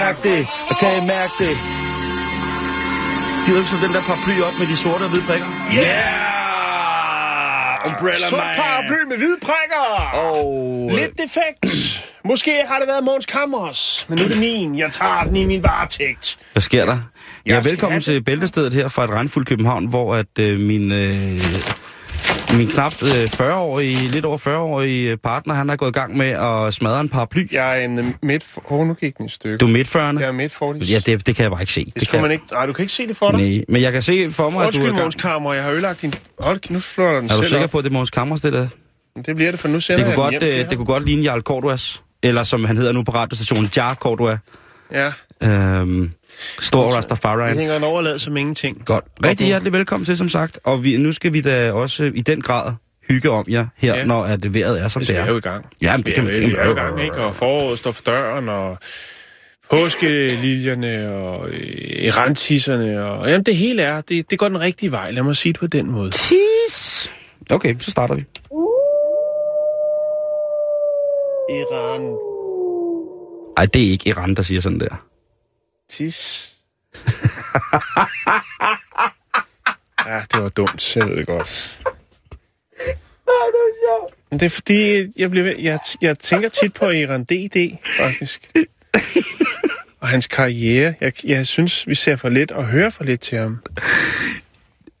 Mærke det. Jeg kan mærke det. Gider du så den der paraply op med de sorte og hvide prikker? Yeah! Umbrella Så Man. paraply med hvide prikker. Oh, Lidt defekt. Måske har det været Måns Kammers, men nu er det min. Jeg tager den i min varetægt. Hvad sker der? Ja, velkommen til Bæltestedet her fra et regnfuldt København, hvor at øh, min, øh, min knap øh, 40-årige, lidt over 40-årige partner, han er gået i gang med at smadre en paraply. Jeg er en øh, midt... Åh, oh, nu gik den i stykker. Du er midt 40'erne? Jeg er midt 40. Ja, det, det kan jeg bare ikke se. det kan skulle man ikke... Nej, du kan ikke se det for dig. Nej, men jeg kan se for mig, at du er Undskyld. Måns Kammer, jeg har ødelagt din... Hold, nu flår den Er du selv sikker op. på, at det er Måns Kammers, det der? Det bliver det, for nu sender Det kunne, jeg godt, hjem øh, det kunne godt ligne Jarl Korduas. Eller som han hedder nu på radiostationen, Jar Cordua. Ja, Øhm, stor det Rastafarian. hænger en overlad som ingenting. Godt. Rigtig hjertelig velkommen til, som sagt. Og vi, nu skal vi da også i den grad hygge om jer her, Ja. når at vejret er, som Det det, skal er. jeg jo i gang. Ja, men Det det, er, det, vi er jo i gang, ikke? Og foråret står for døren, og påskeliljerne, og øh, erantisserne, og jamen det hele er, det, det går den rigtige vej, lad mig sige det på den måde. Tis! Okay, så starter vi. Iran Ej, det er ikke Iran, der siger sådan der. Tis. ja, det var dumt, jeg ved det godt. Men det er fordi, jeg, bliver, jeg, jeg tænker tit på Iran DD, faktisk. Og hans karriere. Jeg, jeg synes, vi ser for lidt og hører for lidt til ham.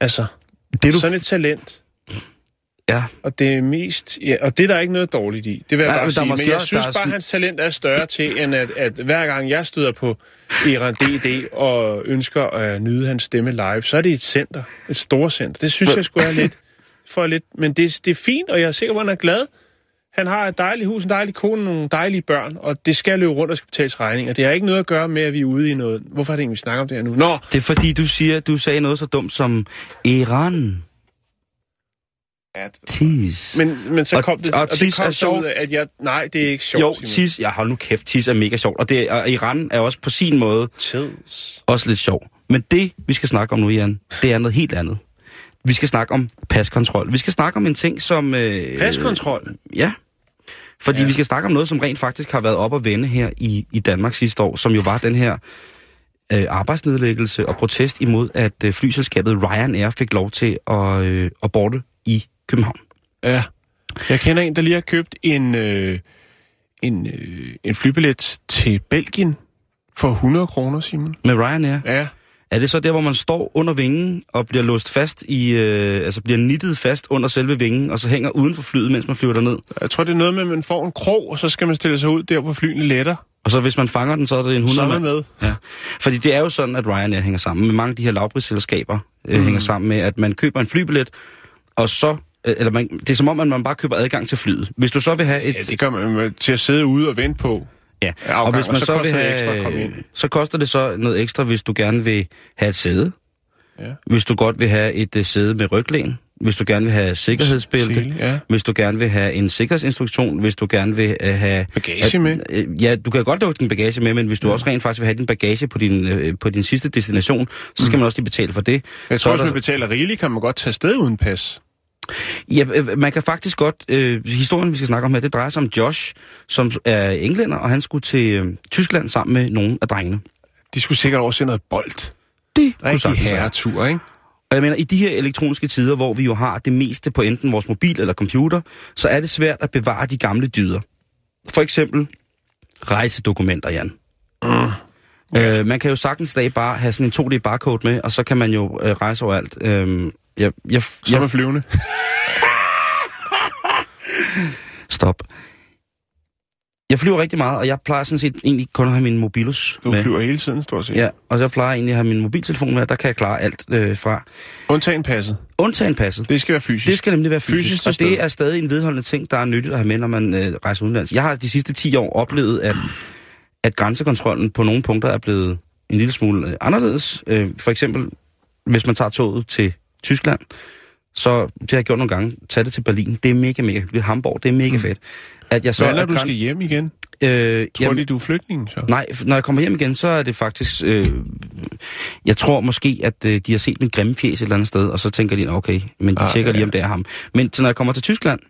Altså, Det du... sådan et talent. Ja, Og det er mest... Ja, og det er der ikke noget dårligt i. Det vil jeg Nej, bare sige. måske Men jeg synes bare, at hans talent er større til, end at, at hver gang jeg støder på Iran DD og ønsker at nyde hans stemme live, så er det et center. Et stort center. Det synes jeg skulle er lidt for lidt. Men det, det er fint, og jeg er sikker på, at han er glad. Han har et dejligt hus, en dejlig kone, nogle dejlige børn, og det skal løbe rundt og skal betales regninger. Det har ikke noget at gøre med, at vi er ude i noget... Hvorfor er det egentlig, vi snakker om det her nu? Nå, det er fordi, du siger, du sagde noget så dumt som Iran. Tis. men, men så Og- kom det, og og, det tis kom er så ud af, at jeg... Nej, det er ikke sjovt, jo, Simon. tis, ja, hold nu kæft, tis er mega sjovt. Og, det, og Iran er også på sin måde Tids. også lidt sjov. Men det, vi skal snakke om nu, Jan, det er noget helt andet. Vi skal snakke om paskontrol. Vi skal snakke om en ting, som... Øh, Paskontrol. Ja. Fordi Ja. vi skal snakke om noget, som rent faktisk har været op at vende her i, i Danmark sidste år, som jo var den her øh, arbejdsnedlæggelse og protest imod, at øh, flyselskabet Ryanair fik lov til at, øh, at borte i København. Ja. Jeg kender en, der lige har købt en, øh, en, øh, en flybillet til Belgien for 100 kroner, Simon. Med Ryanair, Ja. er det så der, hvor man står under vingen og bliver låst fast i, øh, altså bliver nittet fast under selve vingen, og så hænger uden for flyet, mens man flyver derned? Jeg tror, det er noget med, at man får en krog, og så skal man stille sig ud der, hvor flyene letter. Og så hvis man fanger den, så er det en Så 100 er man mand. med. Ja. Fordi det er jo sådan, at Ryanair hænger sammen med mange af de her lavprisselskaber. Øh, hænger sammen med, at man køber en flybillet, og så... øh, Eller man, det er som om, at man bare køber adgang til flyet. Hvis du så vil have et... Ja, det gør man til at sidde ude og vente på. Ja, afgang, og hvis man og så så, vil have, ekstra at komme ind. så koster det så noget ekstra, hvis du gerne vil have et sæde. Ja. Hvis du godt vil have et uh, sæde med ryglæn. Hvis du gerne vil have sikkerhedsbælte. Sele, ja. Hvis du gerne vil have en sikkerhedsinstruktion. Hvis du gerne vil uh, have... Bagage med. Uh, ja, du kan godt lukke din bagage med, men hvis du også rent faktisk vil have din bagage på din, uh, på din sidste destination, så skal man også lige betale for det. Jeg Så tror, er hvis man der- betaler rigeligt, kan man godt tage afsted uden pas. Ja, øh, man kan faktisk godt... Øh, historien, vi skal snakke om her, det drejer sig om Josh, som er englænder, og han skulle til øh, Tyskland sammen med nogle af drengene. De skulle sikkert også se noget bold. Det kunne sagtens herretur, ikke? Og jeg mener, i de her elektroniske tider, hvor vi jo har det meste på enten vores mobil eller computer, så er det svært at bevare de gamle dyder. For eksempel rejsedokumenter, Jan. Mm. Øh, man kan jo sagtens dag bare have sådan en 2D barcode med, og så kan man jo øh, rejse overalt. Øh, jeg, jeg, er jeg, man flyvende. stop. Jeg flyver rigtig meget, og jeg plejer sådan set egentlig kun at have min mobilus Du med. flyver hele tiden, stort set. Ja, og så plejer jeg egentlig at have min mobiltelefon med, og der kan jeg klare alt øh, fra. Undtagen passet. Undtagen passet. Det skal være fysisk. Det skal nemlig være fysisk, Fysisk og det er stadig en vedholdende ting, der er nyttigt at have med, når man øh, rejser udenlands. Jeg har de sidste 10 år oplevet, at, at grænsekontrollen på nogle punkter er blevet en lille smule øh, anderledes. Øh, for eksempel, hvis man tager toget til Tyskland, så det har jeg gjort nogle gange, tag det til Berlin. Det er mega, mega hyggeligt. Hamburg, det er mega fedt. At jeg så Hvad når er du skal hjem igen? Øh, Tror de, du er flygtning så? Nej, når jeg kommer hjem igen, så er det faktisk... Øh, jeg tror måske, at øh, de har set min grimme fjes et eller andet sted, og så tænker de, "Nå, okay, men de Ah, tjekker ja, lige, om det er ham. Men så når jeg kommer til Tyskland,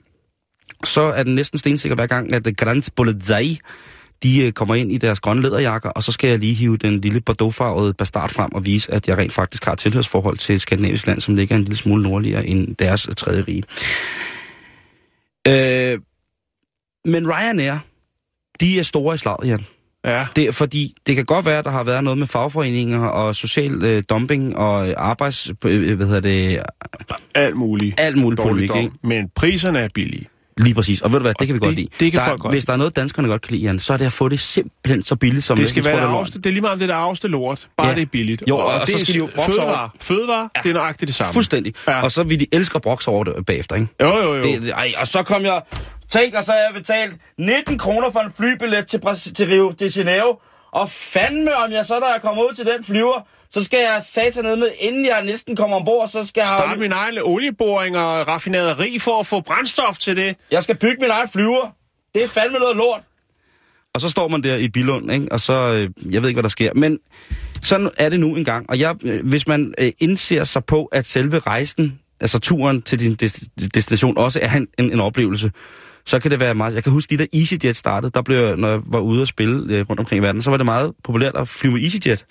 så er det næsten stensikker hver gang, at Grenzpolizei, de øh, kommer ind i deres grønne læderjakker, og så skal jeg lige hive den lille bordeauxfarvede bastard frem og vise, at jeg rent faktisk har tilhørsforhold til et skandinavisk land, som ligger en lille smule nordligere end deres tredje rige. Øh, men Ryanair, de er store i slaget, Jan. Ja. Det, fordi det kan godt være, at der har været noget med fagforeninger og social øh, dumping og øh, arbejds... Øh, hvad hedder det? Alt muligt. Alt muligt Dårligdom. ikke? Men priserne er billige. Lige præcis. Og ved du hvad, det kan vi Og godt lide. det kan der, folk godt Hvis der er noget, danskerne godt kan lide, Jan, så er det at få det simpelthen så billigt som Det skal jeg tror, være det afste, det er lige meget om det der afste lort. Bare Ja. det er billigt. Jo, og- og det så skal de jo fødevare. over. Fødevare, ja. det er nøjagtigt det samme. Fuldstændig. Ja. Og så vil de elske at brokse over det bagefter, ikke? Jo, jo, jo. Det, det, ej, og så kom jeg... Tænk, og så har jeg betalt 19 kroner for en flybillet til, til Rio de Janeiro. Og fandme, om jeg så, når jeg kommer ud til den flyver, så skal jeg satan ned med, inden jeg næsten kommer ombord, så skal jeg... Start min egen olieboring og raffinaderi for at få brændstof til det. Jeg skal bygge min egen flyver. Det er fandme noget lort. Og så står man der i Bilund, ikke? og så, øh, jeg ved ikke, hvad der sker. Men sådan er det nu engang. Og jeg, øh, hvis man øh, indser sig på, at selve rejsen, altså turen til din des- destination, også er en, en, en oplevelse, så kan det være meget... Jeg kan huske, lige da EasyJet startede, der blev når jeg var ude at spille øh, rundt omkring i verden, så var det meget populært at flyve med EasyJet.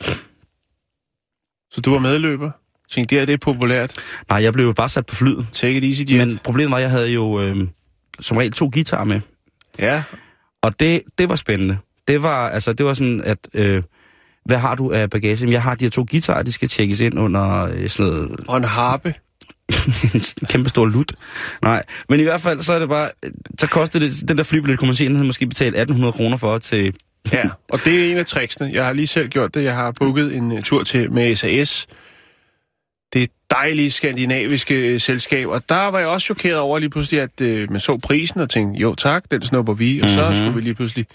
Så du var medløber? Tænkte, det her det er populært. Nej, jeg blev jo bare sat på flyet. Take it easy, Jet. Men problemet var, at jeg havde jo øh, som regel to guitarer med. Ja, Og det, det var spændende. Det var, altså, det var sådan, at... Øh, hvad har du af bagage? Jamen, jeg har de her to guitarer, de skal tjekkes ind under øh, sådan noget, og en harpe. kæmpe stor lut. Nej, men i hvert fald, så er det bare... øh, Så kostede det, den der flybillet, kunne man se, den måske betalt 1800 kroner for til... Ja, og det er en af tricksene. Jeg har lige selv gjort det. Jeg har booket en uh, tur til med SAS. Det dejlige skandinaviske øh, selskab. Og der var jeg også chokeret over lige pludselig, at uh, man så prisen og tænkte, jo tak, den snupper vi. Og så Mhm. skulle vi lige pludselig...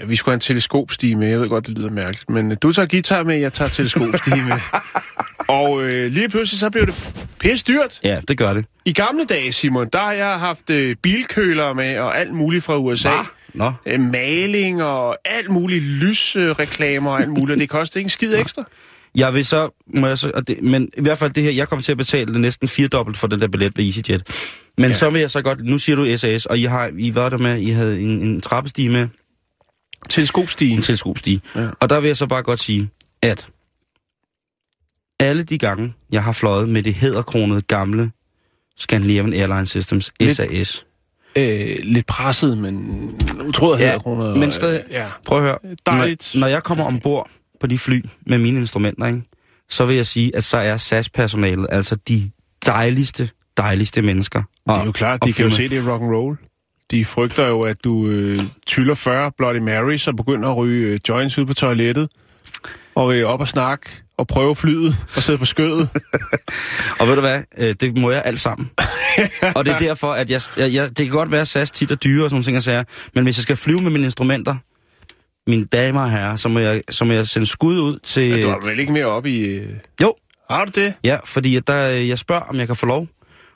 Ja, vi skulle have en teleskopstige med. Jeg ved godt, det lyder mærkeligt. Men uh, du tager guitar med, jeg tager teleskopstige med. Og uh, lige pludselig så blev det pisse dyrt. Ja, det gør det. I gamle dage, Simon, der har jeg haft uh, bilkøler med og alt muligt fra USA. Hva? Nå, Øh, maling og alt muligt lysreklamer og alt muligt. Det koster ikke en skid ekstra. jeg vil så... Må jeg så og det, men i hvert fald det her, jeg kommer til at betale næsten firedobbelt for den der billet ved EasyJet. Men Ja. så vil jeg så godt... Nu siger du SAS, og I, har, I var der med, I havde en, en trappestige med, Teleskopstige. en teleskopstige. Ja. Og der vil jeg så bare godt sige, at alle de gange, jeg har fløjet med det hæderkronede gamle Scandinavian Airlines Systems, Lidt- SAS. Øh, lidt presset, men utroligt Ja, kroner. men stadig- Ja. Prøv at høre. Dejligt. Når, når jeg kommer ombord på de fly med mine instrumenter, ikke, så vil jeg sige, at så er SAS-personalet altså de dejligste, dejligste mennesker. Det er jo klart, de kan jo se, det er rock and roll. De frygter jo, at du øh, tyller 40 Bloody Marys og begynder at ryge øh, joints ud på toilettet. Og øh, op og snakke og prøve flyet og sidde på skødet. Og ved du hvad, øh, det må jeg alt sammen. og det er derfor, at jeg, jeg, jeg, det kan godt være, at SAS tit er dyre og sådan nogle ting, jeg siger, men hvis jeg skal flyve med mine instrumenter, mine damer og herrer, så må jeg, så må jeg sende skud ud til... Men du er vel ikke mere op i... Øh... Jo, Har du det? ja, fordi der, jeg spørger, om jeg kan få lov.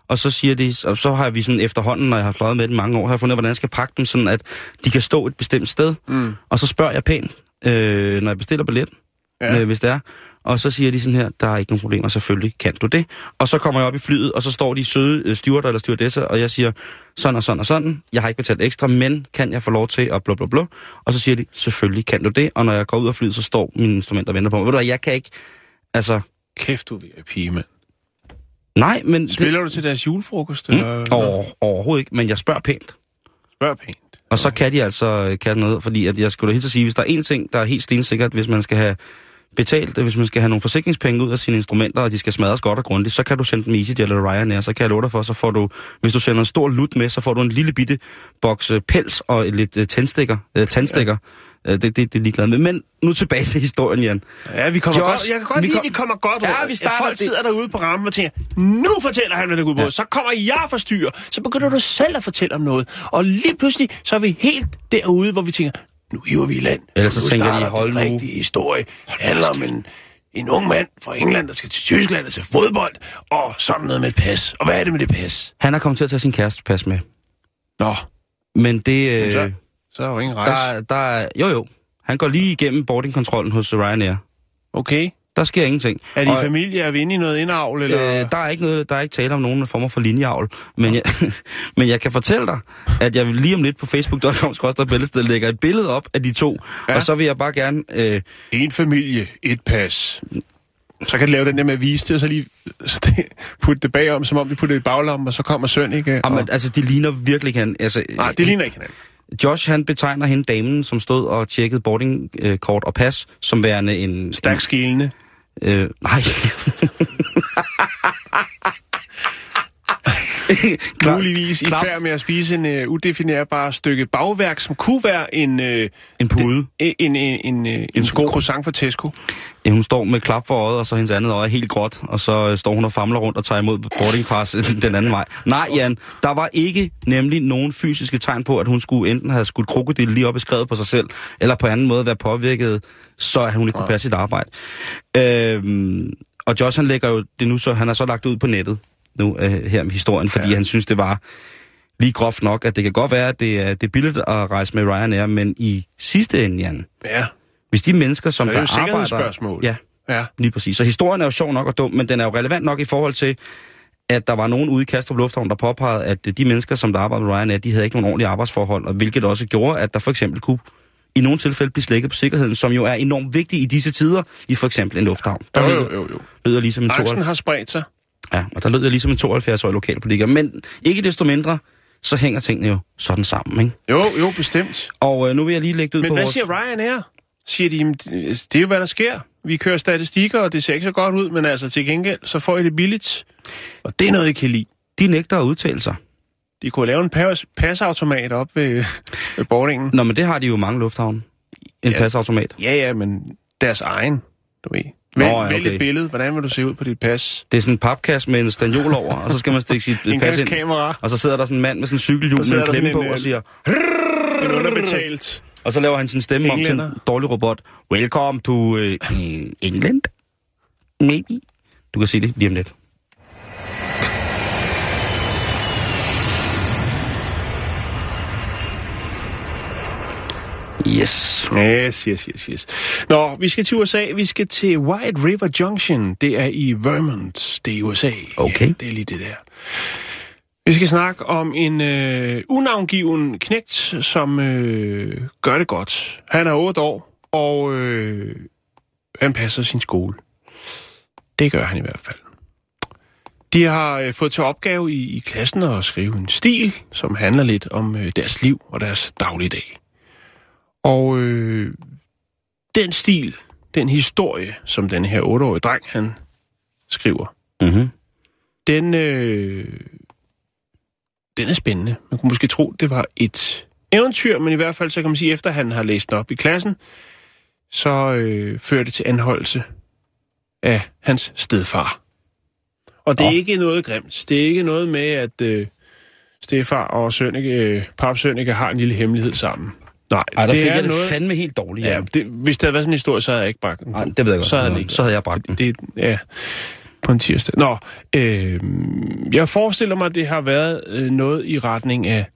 Og så siger de, og så har vi sådan efterhånden, når jeg har fløjet med dem mange år, har jeg fundet hvordan jeg skal pakke dem, sådan at de kan stå et bestemt sted. Mm. Og så spørger jeg pænt, øh, når jeg bestiller billet, Ja. øh, hvis det er. Og så siger de sådan her, der er ikke nogen problemer, selvfølgelig kan du det. Og så kommer jeg op i flyet, og så står de søde øh, stewarder eller stewardesser, og jeg siger, sådan og sådan og sådan, jeg har ikke betalt ekstra, men kan jeg få lov til at blå blå blå? Og så siger de, selvfølgelig kan du det, og når jeg går ud af flyet, så står mine instrumenter og venter på mig. Ved du hvad, jeg kan ikke, altså, Kæft, du er VIP, mand. nej, men... Spiller du til deres julefrokost? Mm, Eller? over, overhovedet ikke, men jeg spørger pænt. Spørg pænt. Og så kan de altså øh, kan noget, fordi at jeg skulle da helt sige, hvis der er en ting, der er helt stensikkert, hvis man skal have betalt, hvis man skal have nogle forsikringspenge ud af sine instrumenter, og de skal smadres godt og grundigt, så kan du sende dem i EasyJet eller Ryanair, så kan jeg love dig for, så får du, hvis du sender en stor lut med, så får du en lille bitte boks øh, pels og lidt øh, tændstikker, øh, tandstikker. Ja. Det, det, det er ligeglad med. Men nu tilbage til historien, Jan. Ja, vi kommer Josh, godt, jeg kan godt vi lide, kom- at vi kommer godt Ja, rundt. vi starter Folk det- sidder derude på rammen og tænker, nu fortæller han, hvad det går på. Ja. Så kommer jeg for styr. Så begynder du selv at fortælle om noget. Og lige pludselig, så er vi helt derude, hvor vi tænker, nu hiver vi i land. Ellers så tænker de, hold den nu. rigtige historie. Det handler om en, en ung mand fra England, der skal til Tyskland og til fodbold, og sådan noget med et pas. Og hvad er det med det pas? Han er kommet til at tage sin kæreste pas med. Nå, Men det... men Øh, så, så er der jo ingen rejse. der, der er... Jo, jo. Han går lige igennem boardingkontrollen hos Ryanair. Okay. Der sker ingenting. Er de Og, familie? Er vi inde i noget indavl? Eller? Øh, der er ikke noget, der er ikke tale om nogen former for linjeavl. Men jeg, men jeg kan fortælle dig, at jeg lige om lidt på facebook.com billedsted lægger et billede op af de to. Ja. Og så vil jeg bare gerne... Øh, En familie, et pas. Så kan de lave den der med at vise det, og så lige putte det bagom, som om de putter det i baglommen, og så kommer søn, ikke? Og, jamen, altså, de ligner virkelig han... Altså, nej, det ligner ikke hinanden. Josh, han betegner hende damen, som stod og tjekkede boardingkort og pas, som værende en... Stærkt skillende. Øh, nej. Muligvis i færd med at spise en uh, udefinerbar stykke bagværk, som kunne være en... Uh, En pude. En, en, en, en, en, en sko. croissant fra Tesco. Ja, hun står med klap for øjet, og så hendes andet øje er helt gråt, og så øh, står hun og famler rundt og tager imod boardingpass den anden vej. Nej, Jan, der var ikke nemlig nogen fysiske tegn på, at hun skulle enten have skudt krokodil lige op i skrevet på sig selv, eller på anden måde være påvirket, så at hun ikke kunne passe sit arbejde. Øhm, og Josh, han lægger jo det nu, så han har så lagt det ud på nettet nu øh, her med historien, fordi Ja. han synes, det var lige groft nok, at det kan godt være, at det er, det er billigt at rejse med Ryanair, men i sidste ende, Jan, Ja, hvis de mennesker, som Så er det der arbejder... sikkerhedsspørgsmål. Ja, ja. Lige præcis. Så historien er jo sjov nok og dum, men den er jo relevant nok i forhold til, at der var nogen ude i Kastrup Lufthavn, der påpegede, at de mennesker, som der arbejdede med Ryanair, de havde ikke nogen ordentlige arbejdsforhold, og hvilket også gjorde, at der for eksempel kunne i nogle tilfælde blive slækket på sikkerheden, som jo er enormt vigtig i disse tider, i for eksempel en lufthavn. Der Jo, jo, jo, jo. lyder ligesom en Angsten 72, har spredt sig. Ja, og der lyder ligesom en 72-årig lokalpolitiker. Men ikke desto mindre, så hænger tingene jo sådan sammen, ikke? Jo, jo, bestemt. Og øh, nu vil jeg lige lægge det ud Men på hvad vores... siger Ryanair? Siger de, "Jamen, det er jo, hvad der sker. Vi kører statistikker, og det ser ikke så godt ud, men altså til gengæld, så får I det billigt. Og det er noget, I kan lide. De nægter at udtale sig. De kunne lave en pas, pasautomat op ved, ved boardingen. Nå, men det har de jo mange lufthavne. En ja. pasautomat. Ja, ja, men deres egen, du ved. Nå, Vælg, okay. et billede. Hvordan vil du se ud på dit pas? Det er sådan en papkasse med en stanjol over, og så skal man stikke sit En pas ind. kamera. Og så sidder der sådan en mand med sådan en cykelhjul med en klemme på en, og øh, siger... En underbetalt. Og så laver han sin stemme om til en dårlig robot. Welcome to uh, England. Maybe. Du kan se det lige om lidt. Yes. Yes, yes, yes, yes. Nå, vi skal til USA. Vi skal til White River Junction. Det er i Vermont. Det er i USA. Okay. Ja, det er lige det der. Vi skal snakke om en øh, unavngiven knægt, som øh, gør det godt. Han er 8 år, og øh, han passer sin skole. Det gør han i hvert fald. De har øh, fået til opgave i, i klassen at skrive en stil, som handler lidt om øh, deres liv og deres dagligdag. Og øh, den stil, den historie, som den her 8-årige dreng, han skriver, Mm-hmm. den, øh, den er spændende. Man kunne måske tro, det var et eventyr, men i hvert fald så kan man sige, efter han har læst den op i klassen, så øh, fører det til anholdelse af hans stedfar. Og det er Nå. ikke noget grimt. Det er ikke noget med, at øh, stedfar og Sønneke, øh, pap Sønneke har en lille hemmelighed sammen. Nej, Ej, der det fik er jeg det noget... fandme helt dårligt. Ja, Ja. det, hvis der havde været sådan en historie, så havde jeg ikke bragt den. Nej, det ved jeg godt. Så havde, den ikke så havde jeg bragt den. det, ja, på en tirsdag. Nå, øh, jeg forestiller mig, at det har været øh, noget i retning af...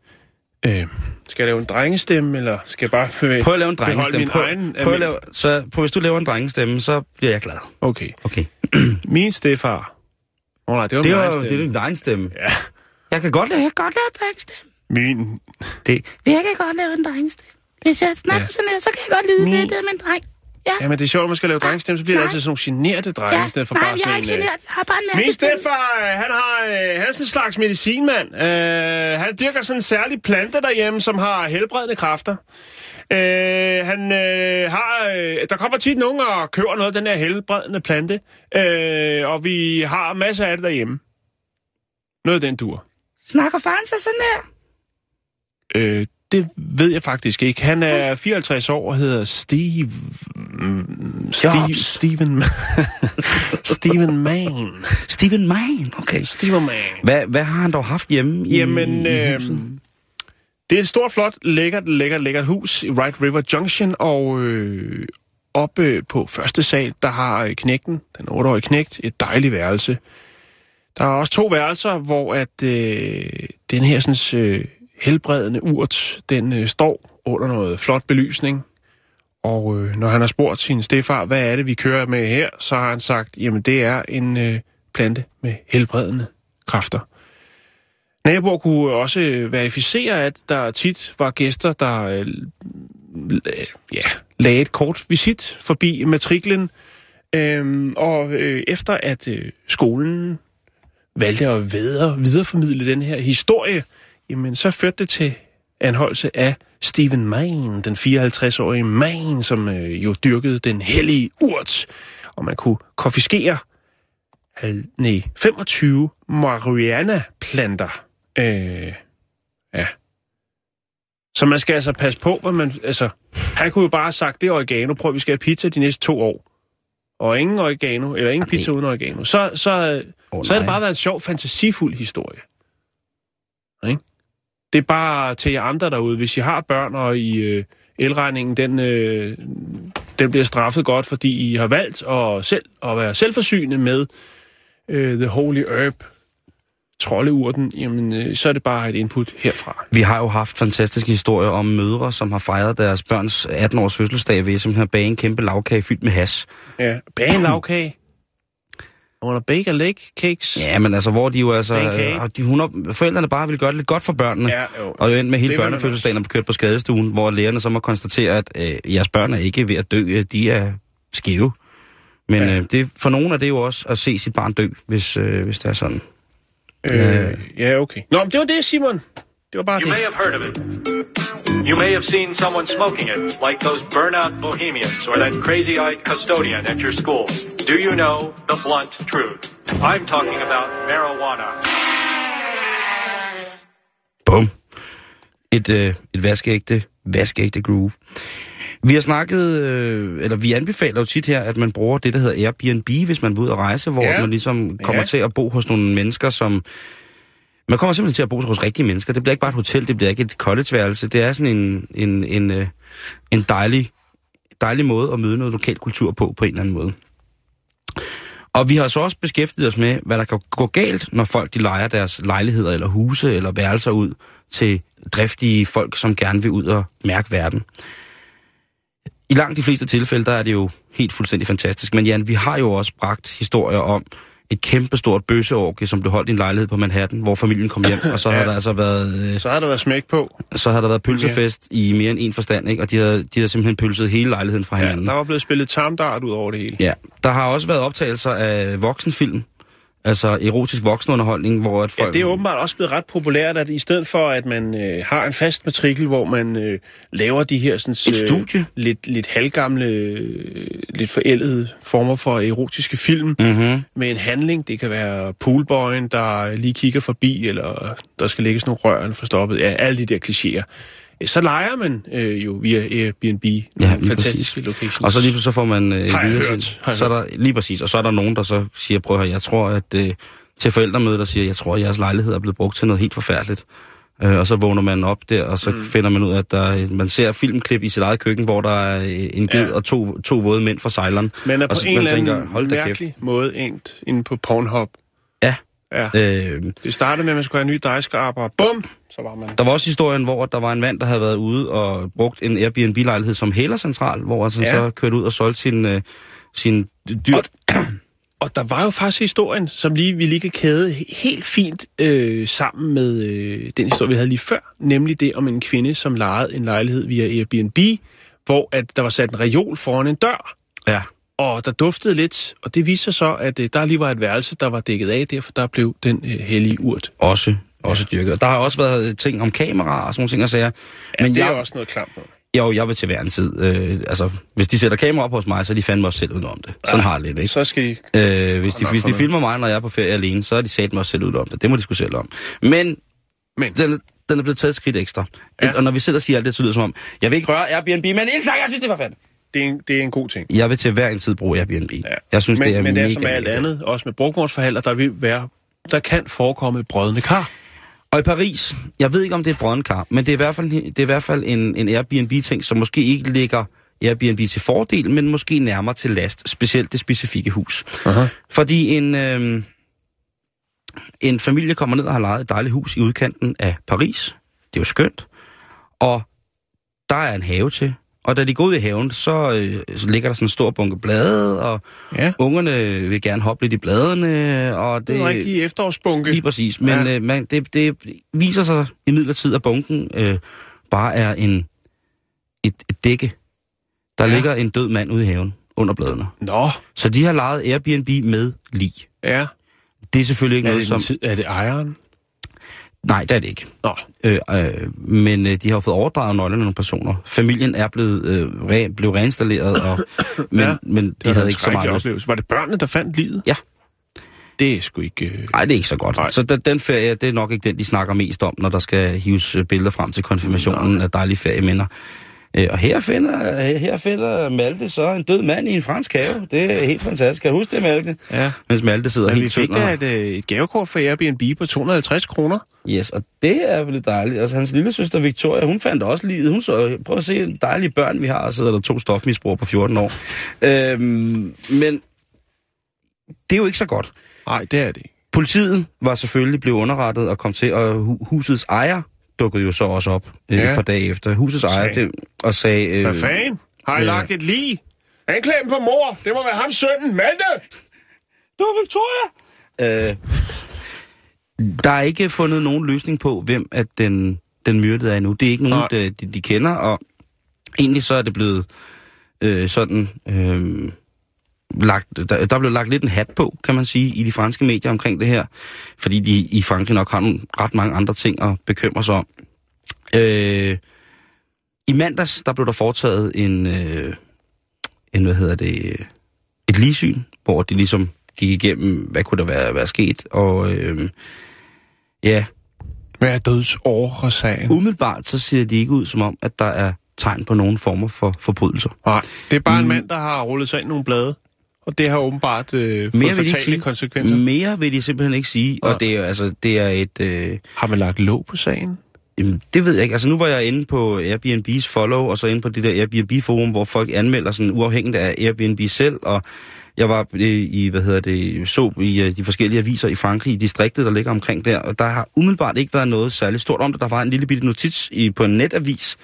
Øh, skal jeg lave en drengestemme, eller skal jeg bare bevæge, Prøv at lave en drengestemme. Prøv, egen... prøv at lave, så prøv, hvis du laver en drengestemme, så bliver jeg glad. Okay. Okay. Min stefar... Åh oh, nej, det var Det min var egen jo det er stemme. din egen stemme. Ja. Jeg kan godt lave, jeg kan godt lave en drengestemme. Min... Det, Jeg kan godt lave en drengestemme. Hvis jeg snakker Ja. sådan her, så kan jeg godt lyde Min- lidt af en dreng. Ja, Ja, men det er sjovt, at man skal lave drengestemme, så bliver det Nej. altid sådan nogle generede drenge, ja. i stedet for Nej, bare jeg er sådan ikke øh, generet. Jeg har bare en Min stedfar, øh, han, har, øh, han er sådan en slags medicinmand. Øh, han dyrker sådan en særlig plante derhjemme, som har helbredende kræfter. Øh, han øh, har... Øh, der kommer tit nogen og køber noget af den her helbredende plante. Øh, og vi har masser af det derhjemme. Noget af den dur. Snakker faren så sådan her? Øh, det ved jeg faktisk ikke. Han er 54 år og hedder Steve... mm, Steve Jobs. Steven... Steven Mann. Steven Mann, okay. Steven Mann. Hvad, hvad har han dog haft hjemme i, Jamen, i øh, huset? Det er et stort, flot, lækkert, lækkert, lækkert hus i Right River Junction, og øh, oppe på første sal, der har øh, knægten, den 8-årige knægt, et dejligt værelse. Der er også to værelser, hvor at øh, den her sådan, øh, helbredende urt, den øh, står under noget flot belysning. Og øh, når han har spurgt sin stefar, hvad er det, vi kører med her, så har han sagt, jamen det er en øh, plante med helbredende kræfter. Naboer kunne også øh, verificere, at der tit var gæster, der øh, ja, lagde et kort visit forbi matriklen, øhm, og øh, efter at øh, skolen valgte at videre, videreformidle den her historie, jamen så førte det til anholdelse af Stephen Main, den 54-årige Main, som øh, jo dyrkede den hellige urt, og man kunne konfiskere nej, 25 marihuana-planter. Øh, ja. Så man skal altså passe på, hvad man... Altså, han kunne jo bare have sagt, det er oregano, prøv, vi skal have pizza de næste to år. Og ingen oregano, eller ingen Jamen, pizza uden oregano. Så, så, Åh, så har det nej. bare været en sjov, fantasifuld historie. Ikke? Det er bare til jer andre derude, hvis I har børn, og I, øh, elregningen, den, øh, den bliver straffet godt, fordi I har valgt at, selv, at være selvforsynende med øh, The Holy Herb, troldeurten, jamen, øh, så er det bare et input herfra. Vi har jo haft fantastiske historier om mødre, som har fejret deres børns 18-års fødselsdag ved simpelthen at bage en kæmpe lavkage fyldt med has. Ja, bage en lavkage. Under bake a leg cakes. Ja, men altså, hvor de jo altså... Øh, De 100, forældrene bare ville gøre det lidt godt for børnene. Ja, jo. Og jo endte med hele børnefødselsdagen og kørt på skadestuen, hvor lægerne så må konstatere, at øh, jeres børn er ikke ved at dø, øh, de er skæve. Men Ja. øh, det, for nogen er det jo også at se sit barn dø, hvis, øh, hvis det er sådan. Øh, ja, okay. Nå, men det var det, Simon. Det var bare You det. may have heard of it. You may have seen someone smoking it, like those burnout bohemians or that crazy eyed custodian at your school. Do you know the blunt truth? I'm talking about marijuana. Bum. Et, øh, et vaskeægte, vaskeægte groove. Vi har snakket, øh, eller vi anbefaler jo tit her, at man bruger det, der hedder Airbnb, hvis man vil ud og rejse, hvor Ja. man ligesom kommer Ja. til at bo hos nogle mennesker, som... Man kommer simpelthen til at bo hos rigtige mennesker. Det bliver ikke bare et hotel, det bliver ikke et collegeværelse. Det er sådan en, en, en, øh, en dejlig, dejlig måde at møde noget lokal kultur på, på en eller anden måde. Og vi har så også beskæftiget os med, hvad der kan gå galt, når folk de leger deres lejligheder eller huse eller værelser ud til driftige folk, som gerne vil ud og mærke verden. I langt de fleste tilfælde, der er det jo helt fuldstændig fantastisk. Men Jan, vi har jo også bragt historier om et kæmpestort bøsseorgie, som blev holdt i en lejlighed på Manhattan, hvor familien kom hjem, og så har Ja. der altså været, øh, Så har der været smæk på. så har der været pølsefest i mere end en forstand, ikke? og de har, de har simpelthen pølset hele lejligheden fra Ja, hinanden. der var blevet spillet tarmdart ud over det hele. Ja, der har også været optagelser af voksenfilm, altså erotisk voksenunderholdning, hvor at Ja, folk... det er åbenbart også blevet ret populært, at i stedet for, at man øh, har en fast matrikel, hvor man øh, laver de her sådan, Et studie. lidt, lidt halvgamle, øh, lidt forældede former for erotiske film Mm-hmm. med en handling. Det kan være poolboyen, der lige kigger forbi, eller der skal lægges nogle rør for stoppet. Ja, alle de der klichéer. Så leger man øh, jo via Airbnb Ja, fantastiske locations. Og så lige så får man... Øh, Har jeg videre- hørt, har jeg så er der, lige præcis, og så er der nogen, der så siger, prøv at høre, jeg tror, at øh, til forældremødet, der siger, jeg tror, at jeres lejlighed er blevet brugt til noget helt forfærdeligt. Øh, og så vågner man op der, og så mm. finder man ud af, at der, er- man ser filmklip i sit eget køkken, hvor der er øh, en ged Ja. og to, to våde mænd fra sejleren. man er og på så- en eller anden tænker, hold da kæft. mærkelig måde endt inde på Pornhub. Ja. Øh, Det startede med, at man skulle have en ny dejskraber, og bum, så var man... Der var også historien, hvor der var en mand, der havde været ude og brugt en Airbnb-lejlighed som hælercentral, hvor altså Ja. så kørte ud og solgte sin, øh, sin dyr... Og der var jo faktisk historien, som lige, vi lige kan kæde helt fint øh, sammen med øh, den historie, vi havde lige før, nemlig det om en kvinde, som lejede en lejlighed via Airbnb, hvor at der var sat en reol foran en dør, Ja. Og der duftede lidt, og det viste sig så, at øh, der lige var et værelse, der var dækket af, derfor der blev den øh, hellige urt. Også, også dyrket. Og Der har også været ting om kameraer og sådan nogle ting og sager. Ja, Men det er jeg, jo også noget klamt noget. jo, jeg vil til hver en tid. Øh, altså, hvis de sætter kamera op hos mig, så er de fandme også selv ud om det. Sådan har jeg lidt, ikke? Så skal I... Øh, hvis de, hvis de filmer mig, når jeg er på ferie alene, så er de sat mig også selv ud om det. Det må de sgu selv om. Men, Men- den, den er blevet taget et skridt ekstra. Ja. Ja. Og når vi selv siger alt det, så lyder det som om, jeg vil ikke røre Airbnb, men tak, jeg synes, det var fedt. Det er, en, det er en god ting. Jeg vil til hver en tid bruge Airbnb. Ja. Jeg synes, men, det er men det er som alt andet, også med brugvognsforhandler, der vil være, der kan forekomme brødende kar. Og i Paris, jeg ved ikke om det er et brøndkar, men det er i hvert fald, det er i hvert fald en, en Airbnb-ting, som måske ikke ligger Airbnb til fordel, men måske nærmere til last, specielt det specifikke hus. Aha. Fordi en, øh, en familie kommer ned og har lejet et dejligt hus i udkanten af Paris. Det er jo skønt. Og der er en have til. Og da de går ud i haven, så, øh, så ligger der sådan en stor bunke blade, og Ja, ungerne vil gerne hoppe lidt i bladene, og det er rigtig efterårsbunke. Lige præcis, men Ja. øh, man, det, det viser sig i midlertid, at bunken øh, bare er en et, et dække. Der Ja. ligger en død mand ude i haven under bladene. Nå, Så de har lejet Airbnb med lig. ja. Det er selvfølgelig ikke Er noget, som... tid, er det ejeren? Nej, det er det ikke. Nå, Øh, øh, men øh, de har jo fået overdraget nøglerne af nogle personer. Familien er blevet øh, re, blev reinstalleret, og, men, Ja, men de havde ikke så meget oplevelse. Var det børnene, der fandt livet? Ja. Det er sgu ikke... Øh... Nej, det er ikke så godt. Nej. Nej. Så den, den ferie, det er nok ikke den, de snakker mest om, når der skal hives øh, billeder frem til konfirmationen af dejlige ferieminder. Øh, og her finder, her, her finder Malte så en død mand i en fransk have. Det er helt fantastisk. Kan du huske det, Malte? Ja. Mens Malte sidder Men vi helt fik tynd. da og- et, øh, et gavekort for Airbnb på 250 kroner. Yes, og det er vel dejligt. Altså, hans lille søster Victoria, hun fandt også livet. Hun så, prøv at se, dejlige børn vi har, og sidder der to stofmisbrugere på 14 år. Øhm, men det er jo ikke så godt. Nej, det er det ikke. Politiet var selvfølgelig blevet underrettet og kom til, og hu- husets ejer dukkede jo så også op øh, Ja. et par dage efter. Husets ejer det, og sagde... Øh, Hvad fanden? Har I øh, lagt et lig? Anklagen for mor. Det må være ham sønnen. Malte! Det var Victoria! Øh, der er ikke fundet nogen løsning på, hvem at den, den myrdede er endnu. Det er ikke nogen, de, de, de kender, og egentlig så er det blevet øh, sådan... Øh, lagt, der, der blev lagt lidt en hat på, kan man sige, i de franske medier omkring det her, fordi de i Frankrig nok har nogle, ret mange andre ting at bekymre sig om. Øh, I mandags, der blev der foretaget en, øh, en hvad hedder det, et ligesyn, hvor de ligesom gik igennem, hvad kunne der være, være sket, og øh, ja, Hvad er dødsårsagen? umiddelbart så ser de ikke ud som om, at der er tegn på nogen former for forbrydelser. Nej, det er bare en Mm. mand, der har rullet sig ind nogle blade. Og det har åbenbart øh, fået fatale konsekvenser. Mere vil de simpelthen ikke sige, Nej. og det er, altså, det er et... Øh, Har man lagt låg på sagen? Jamen, det ved jeg ikke. Altså, nu var jeg inde på Airbnb's follow, og så inde på det der Airbnb-forum, hvor folk anmelder sådan uafhængigt af Airbnb selv, og jeg var øh, i, hvad hedder det, så i øh, de forskellige aviser i Frankrig, i distriktet, der ligger omkring der, og der har umiddelbart ikke været noget særligt stort om det. Der var en lille bitte notits i, på en netavis,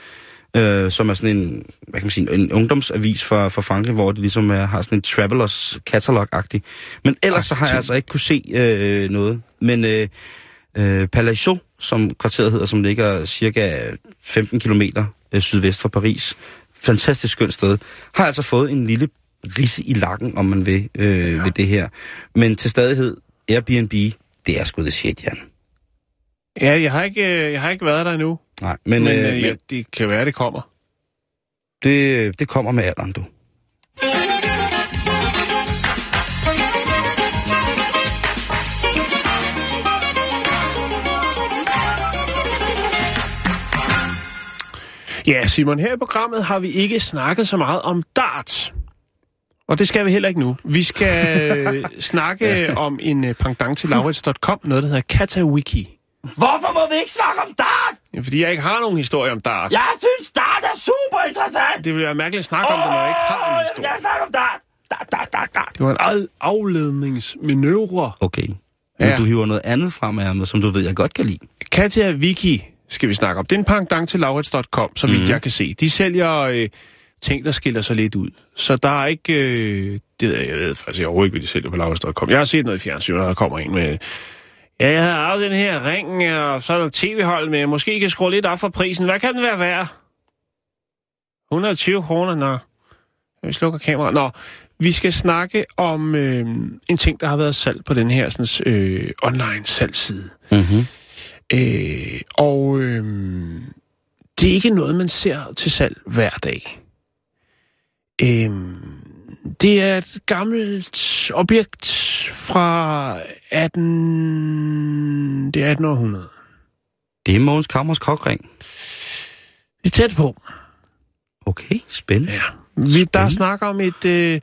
øh, som er sådan en, hvad kan man sige, en ungdomsavis for, for Frankrig, hvor det ligesom er, har sådan en travelers catalog-agtig. Men ellers så har jeg altså ikke kunne se øh, noget. Men øh, øh, Palaiso, som kvarteret hedder, som ligger cirka 15 km øh, sydvest for Paris, fantastisk skønt sted, har altså fået en lille risse i lakken, om man vil, øh, ja. ved det her. Men til stadighed, Airbnb, det er sgu det shit, Jan. Ja, jeg har ikke, øh, jeg har ikke været der endnu. Nej, men, Men, øh, øh, men ja, det kan være, det kommer. det, det kommer med alderen, du. Ja, Simon, her i programmet har vi ikke snakket så meget om dart. Og det skal vi heller ikke nu. Vi skal øh, snakke om en øh, pendant til Laurits.com, noget der hedder Katawiki. Hvorfor må vi ikke snakke om dart? Ja, fordi jeg ikke har nogen historie om dart. Jeg synes, dart er super interessant. Det vil være mærkeligt at snakke om det, når jeg ikke har en historie. Jeg snakker om dart. Dart, dart, dart, dart. Det var en ad- afledningsmanøvre. Okay. Men Ja. du hiver noget andet frem af som du ved, jeg godt kan lide. Katja Wiki skal vi snakke om. Det er en pendant til Laurits.com, så vidt Mhm. jeg kan se. De sælger øh, ting, der skiller sig lidt ud. Så der er ikke... Øh, det ved jeg, jeg ved faktisk overhovedet ikke, hvad de sælger på Laurits.com. Jeg har set noget i fjernsyn, når der kommer en med... Ja, jeg har arvet den her ring, og så er der tv-hold med. Måske I kan skrue lidt op for prisen. Hvad kan den være værd? 120 kroner, nå. Vi slukker kameraet. Nå, vi skal snakke om øh, en ting, der har været salg på den her sådan, øh, online salgsside. Mm-hmm. Øh, og øh, det er ikke noget, man ser til salg hver dag. Øh, det er et gammelt objekt fra 18... Det er 1800. Det er Mogens Kammers kokring. Det er tæt på. Okay, spændende. Ja. Vi, der snakker om et øh,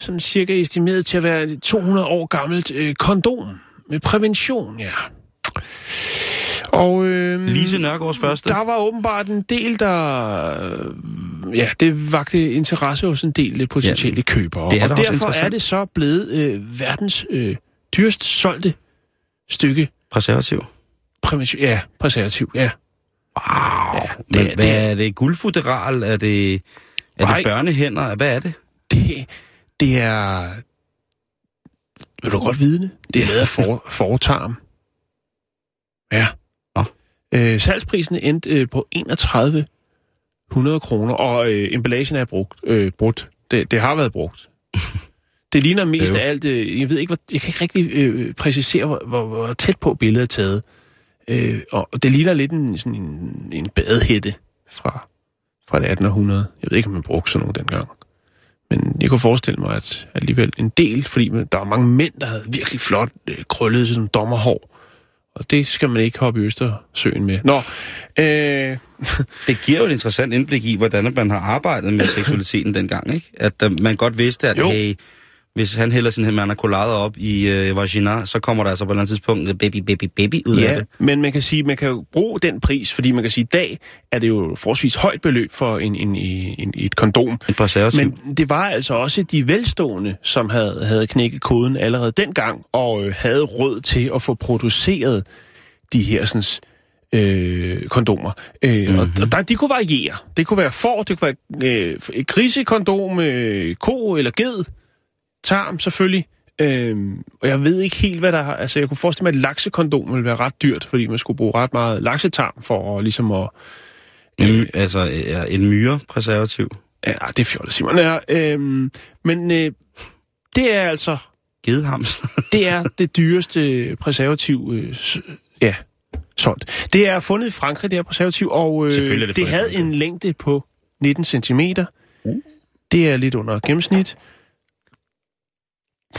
sådan cirka estimeret til at være et 200 år gammelt øh, kondom med prævention, ja. Og øh, Lise Nørgaards første. der var åbenbart en del, der... øh, Ja, det vagte interesse hos en del potentielle ja, købere. det er og derfor er det så blevet øh, verdens øh, dyrest solgte stykke Præservativ. præventiv, ja, præservativ, ja. Wow. Ja, det- Men hvad det- er det? Guldfutteral? Er det, er Nej. det børnehænder? Hvad er det? Det, det er... Vil du godt vide det? Det er lavet for, fortarm. Ja. Øh, salgsprisen endte øh, på 3100 kroner, og øh, emballagen er brugt. Øh, brudt. Det, det har været brugt. Det ligner mest af alt... Øh, jeg ved ikke, hvor, jeg kan ikke rigtig øh, præcisere, hvor, hvor, hvor tæt på billedet er taget. Øh, og det ligner lidt en, sådan en, en badehætte fra, fra det 1800. Jeg ved ikke, om man brugte sådan nogle dengang. Men jeg kunne forestille mig, at alligevel en del, fordi der var mange mænd, der havde virkelig flot øh, krøllet sådan dommerhår. Og det skal man ikke hoppe i Østersøen med. Nå, øh, Det giver jo et interessant indblik i, hvordan man har arbejdet med seksualiteten dengang, ikke? At uh, man godt vidste, at Jo. hey, hvis han hælder sin manacolader op i øh, vagina, så kommer der altså på et eller andet tidspunkt baby, baby, baby ud af ja, det. men man kan sige, man kan jo bruge den pris, fordi man kan sige, i dag er det jo forholdsvis højt beløb for en, en, en, et kondom. Et præservativ. Men det var altså også de velstående, som havde, havde knækket koden allerede dengang, og øh, havde råd til at få produceret de her sådan, øh, kondomer. Øh, mm-hmm. Og, og der, de kunne variere. Det kunne være får, det kunne være øh, et grisekondom, øh, ko eller ged, tarm selvfølgelig. Øh, og jeg ved ikke helt, hvad der har... Altså, jeg kunne forestille mig, at laksekondom ville være ret dyrt, fordi man skulle bruge ret meget laksetarm for at, ligesom at... En, my- altså øh, en myrepræservativ. Ja, det er fjollet, Simon. Ja, øh, men øh, det er altså... Gedehams. Det er det dyreste preservativ, øh, ja, solgt. Det er fundet i Frankrig, det her preservativ, og øh, det, det havde en længde på 19 cm. Det er lidt under gennemsnit.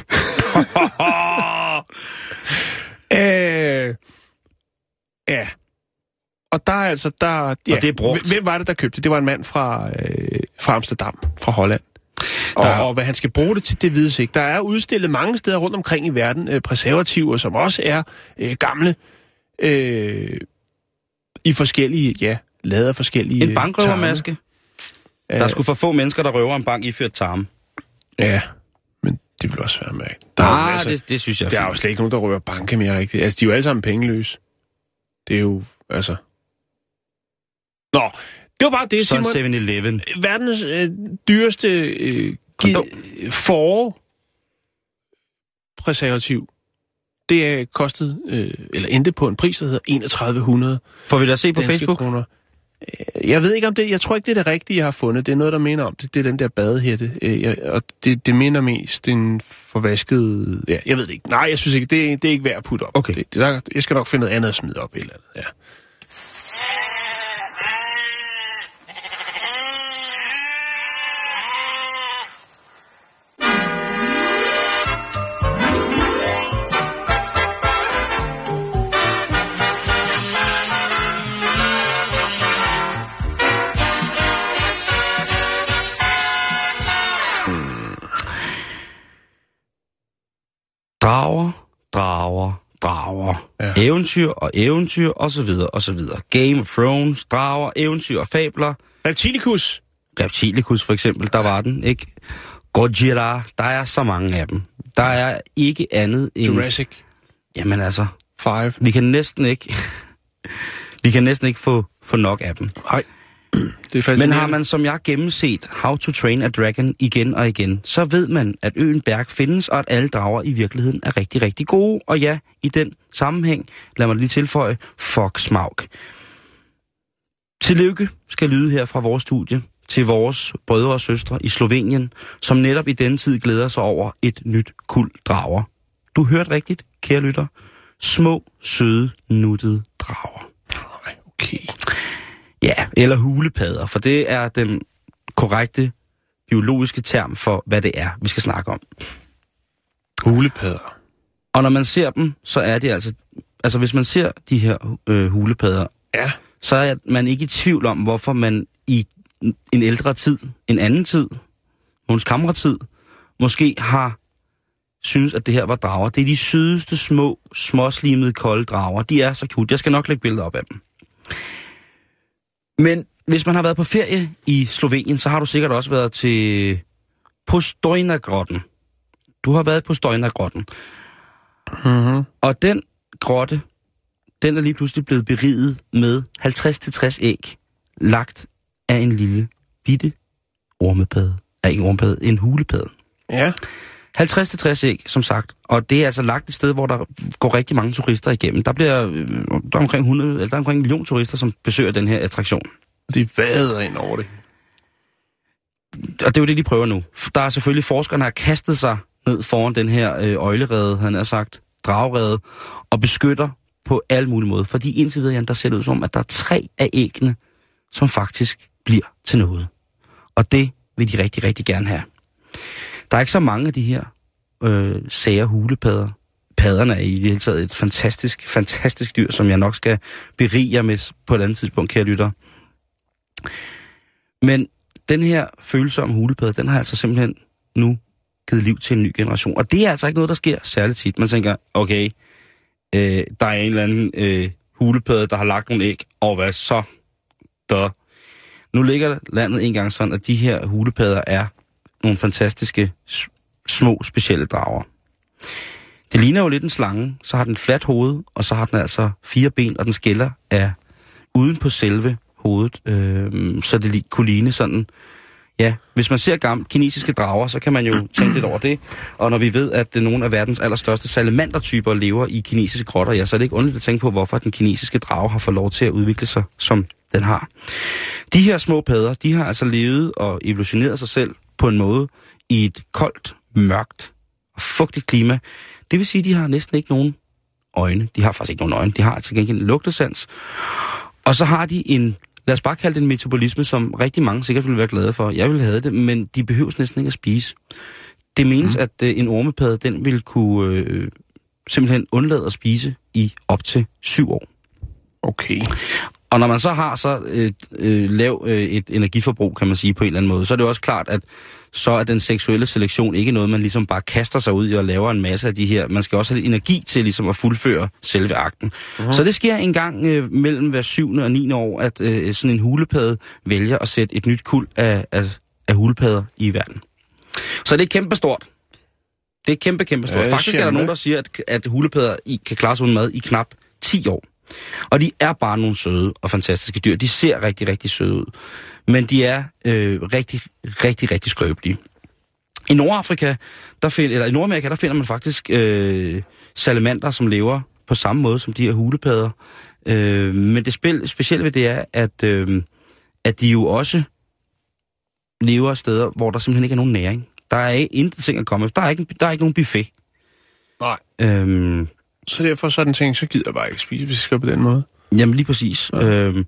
øh, ja. Og der er altså, der... Ja, det er brugt. Hvem var det, der købte det? Det var en mand fra, øh, fra Amsterdam, fra Holland. Og, Der- og hvad han skal bruge det til, det vides ikke. Der er udstillet mange steder rundt omkring i verden øh, preservativer, som også er øh, gamle øh, i forskellige, ja, lavet af forskellige En øh, bankrøvermaske. Der skulle for få mennesker, der røver en bank iført tarme. Ja, det vil også være med. Der er Ah, masser- det, det synes jeg Der er er jo fint. slet ikke nogen, der rører banke mere rigtigt. Altså, de er jo alle sammen pengeløse. Det er jo, altså... Nå, det var bare det, Sådan Simon. 7-Eleven. Verdens øh, dyreste øh, gi- for preservativ. Det er kostet, øh, eller endte på en pris, der hedder 3100 Får vi da se på Facebook? kroner. Jeg ved ikke om det, jeg tror ikke, det er det rigtige, jeg har fundet. Det er noget, der minder om det. Det er den der badehætte. Øh, jeg, og det, det minder mest en forvasket... Ja, jeg ved det ikke. Nej, jeg synes ikke, det, er- det er ikke værd at putte op. Okay. Det, det, der, jeg skal nok finde noget andet at smide op. Eller andet. Ja. Drager, drager, drager. Ja. Eventyr og eventyr, og så videre, og så videre. Game of Thrones, drager, eventyr og fabler. Reptilicus. Reptilicus for eksempel, der var den, ikke? Gojira, der er så mange af dem. Der er ikke andet end... Jurassic Jamen altså, 5. vi kan næsten ikke... vi kan næsten ikke få, få nok af dem. Nej. Det er Men har man som jeg gennemset How to Train a Dragon igen og igen, så ved man, at øen Berg findes, og at alle drager i virkeligheden er rigtig, rigtig gode. Og ja, i den sammenhæng, lad mig lige tilføje, fuck smaug. Tillykke skal lyde her fra vores studie til vores brødre og søstre i Slovenien, som netop i denne tid glæder sig over et nyt kuld drager. Du hørte rigtigt, kære lytter. Små, søde, nuttede drager. Okay. Ja, eller hulepadder, for det er den korrekte biologiske term for, hvad det er, vi skal snakke om. Hulepadder. Og når man ser dem, så er det altså... Altså, hvis man ser de her øh, hulepadder, Ja. så er man ikke i tvivl om, hvorfor man i en ældre tid, en anden tid, Måns kammeratid, måske har synes, at det her var drager. Det er de sødeste, små, småslimede, kolde drager. De er så cute. Jeg skal nok lægge billeder op af dem. Men hvis man har været på ferie i Slovenien, så har du sikkert også været til Postojna-grotten. Du har været på Postojna-grotten. Mm-hmm. Og den grotte, den er lige pludselig blevet beriget med 50-60 æg, lagt af en lille bitte ormepade. Ja, ikke ormepade, en hulepade. Ja. 50-60 æg, som sagt. Og det er altså lagt et sted, hvor der går rigtig mange turister igennem. Der bliver øh, der er omkring 100, eller der er omkring en million turister, som besøger den her attraktion. De vader ind over det. Og det er jo det, de prøver nu. Der er selvfølgelig forskerne, der har kastet sig ned foran den her øh, øjlerede, han har sagt, dragrede, og beskytter på alle mulige måder. Fordi indtil videre, der ser det ud som, at der er tre af æggene, som faktisk bliver til noget. Og det vil de rigtig, rigtig gerne have. Der er ikke så mange af de her øh, sære hulepadder. Padderne er i det hele taget et fantastisk, fantastisk dyr, som jeg nok skal berige jer med på et andet tidspunkt, kære lytter. Men den her følsomme hulepadde, den har altså simpelthen nu givet liv til en ny generation. Og det er altså ikke noget, der sker særligt tit. Man tænker, okay, øh, der er en eller anden øh, hulepadde, der har lagt nogle æg, og hvad så? Der. Nu ligger landet engang sådan, at de her hulepadder er nogle fantastiske, små, specielle drager. Det ligner jo lidt en slange, så har den fladt hoved, og så har den altså fire ben, og den skiller er uden på selve hovedet, øh, så det kunne ligne sådan. Ja, hvis man ser gamle kinesiske drager, så kan man jo tænke lidt over det. Og når vi ved, at nogle af verdens allerstørste salamandertyper lever i kinesiske grotter, ja, så er det ikke underligt at tænke på, hvorfor den kinesiske drage har fået lov til at udvikle sig, som den har. De her små padder, de har altså levet og evolutioneret sig selv på en måde i et koldt, mørkt og fugtigt klima. Det vil sige, at de har næsten ikke nogen øjne. De har faktisk ikke nogen øjne. De har til gengæld en lugtesans. Og så har de en, lad os bare kalde det en metabolisme, som rigtig mange sikkert ville være glade for. Jeg ville have det, men de behøves næsten ikke at spise. Det menes, mm. at øh, en ormepadde, den vil kunne øh, simpelthen undlade at spise i op til syv år. Okay. Og når man så har så et øh, lav øh, et energiforbrug, kan man sige på en eller anden måde, så er det også klart, at så er den seksuelle selektion ikke noget, man ligesom bare kaster sig ud i og laver en masse af de her. Man skal også have lidt energi til ligesom at fuldføre selve akten. Uh-huh. Så det sker en gang øh, mellem hver syvende og 9. år, at øh, sådan en hulepade vælger at sætte et nyt kuld af, af, af hulepadder i verden. Så det er kæmpestort. Det er kæmpe, kæmpe stort. Ja, Faktisk er der nogen, der siger, at, at hulepadder i, kan klare sig uden mad i knap 10 år. Og de er bare nogle søde og fantastiske dyr. De ser rigtig, rigtig søde ud. Men de er øh, rigtig, rigtig, rigtig skrøbelige. I Nordafrika, der find, eller i Nordamerika, der finder man faktisk øh, salamander, som lever på samme måde som de her hulepadder. Øh, men det spil, specielle ved det er, at, øh, at de jo også lever steder, hvor der simpelthen ikke er nogen næring. Der er intet ting at komme efter. Der er ikke, der er ikke nogen buffet. Nej. Øhm, Så derfor sådan en ting, så gider jeg bare ikke spise, hvis jeg skal på den måde. Jamen lige præcis. Ja. Øhm,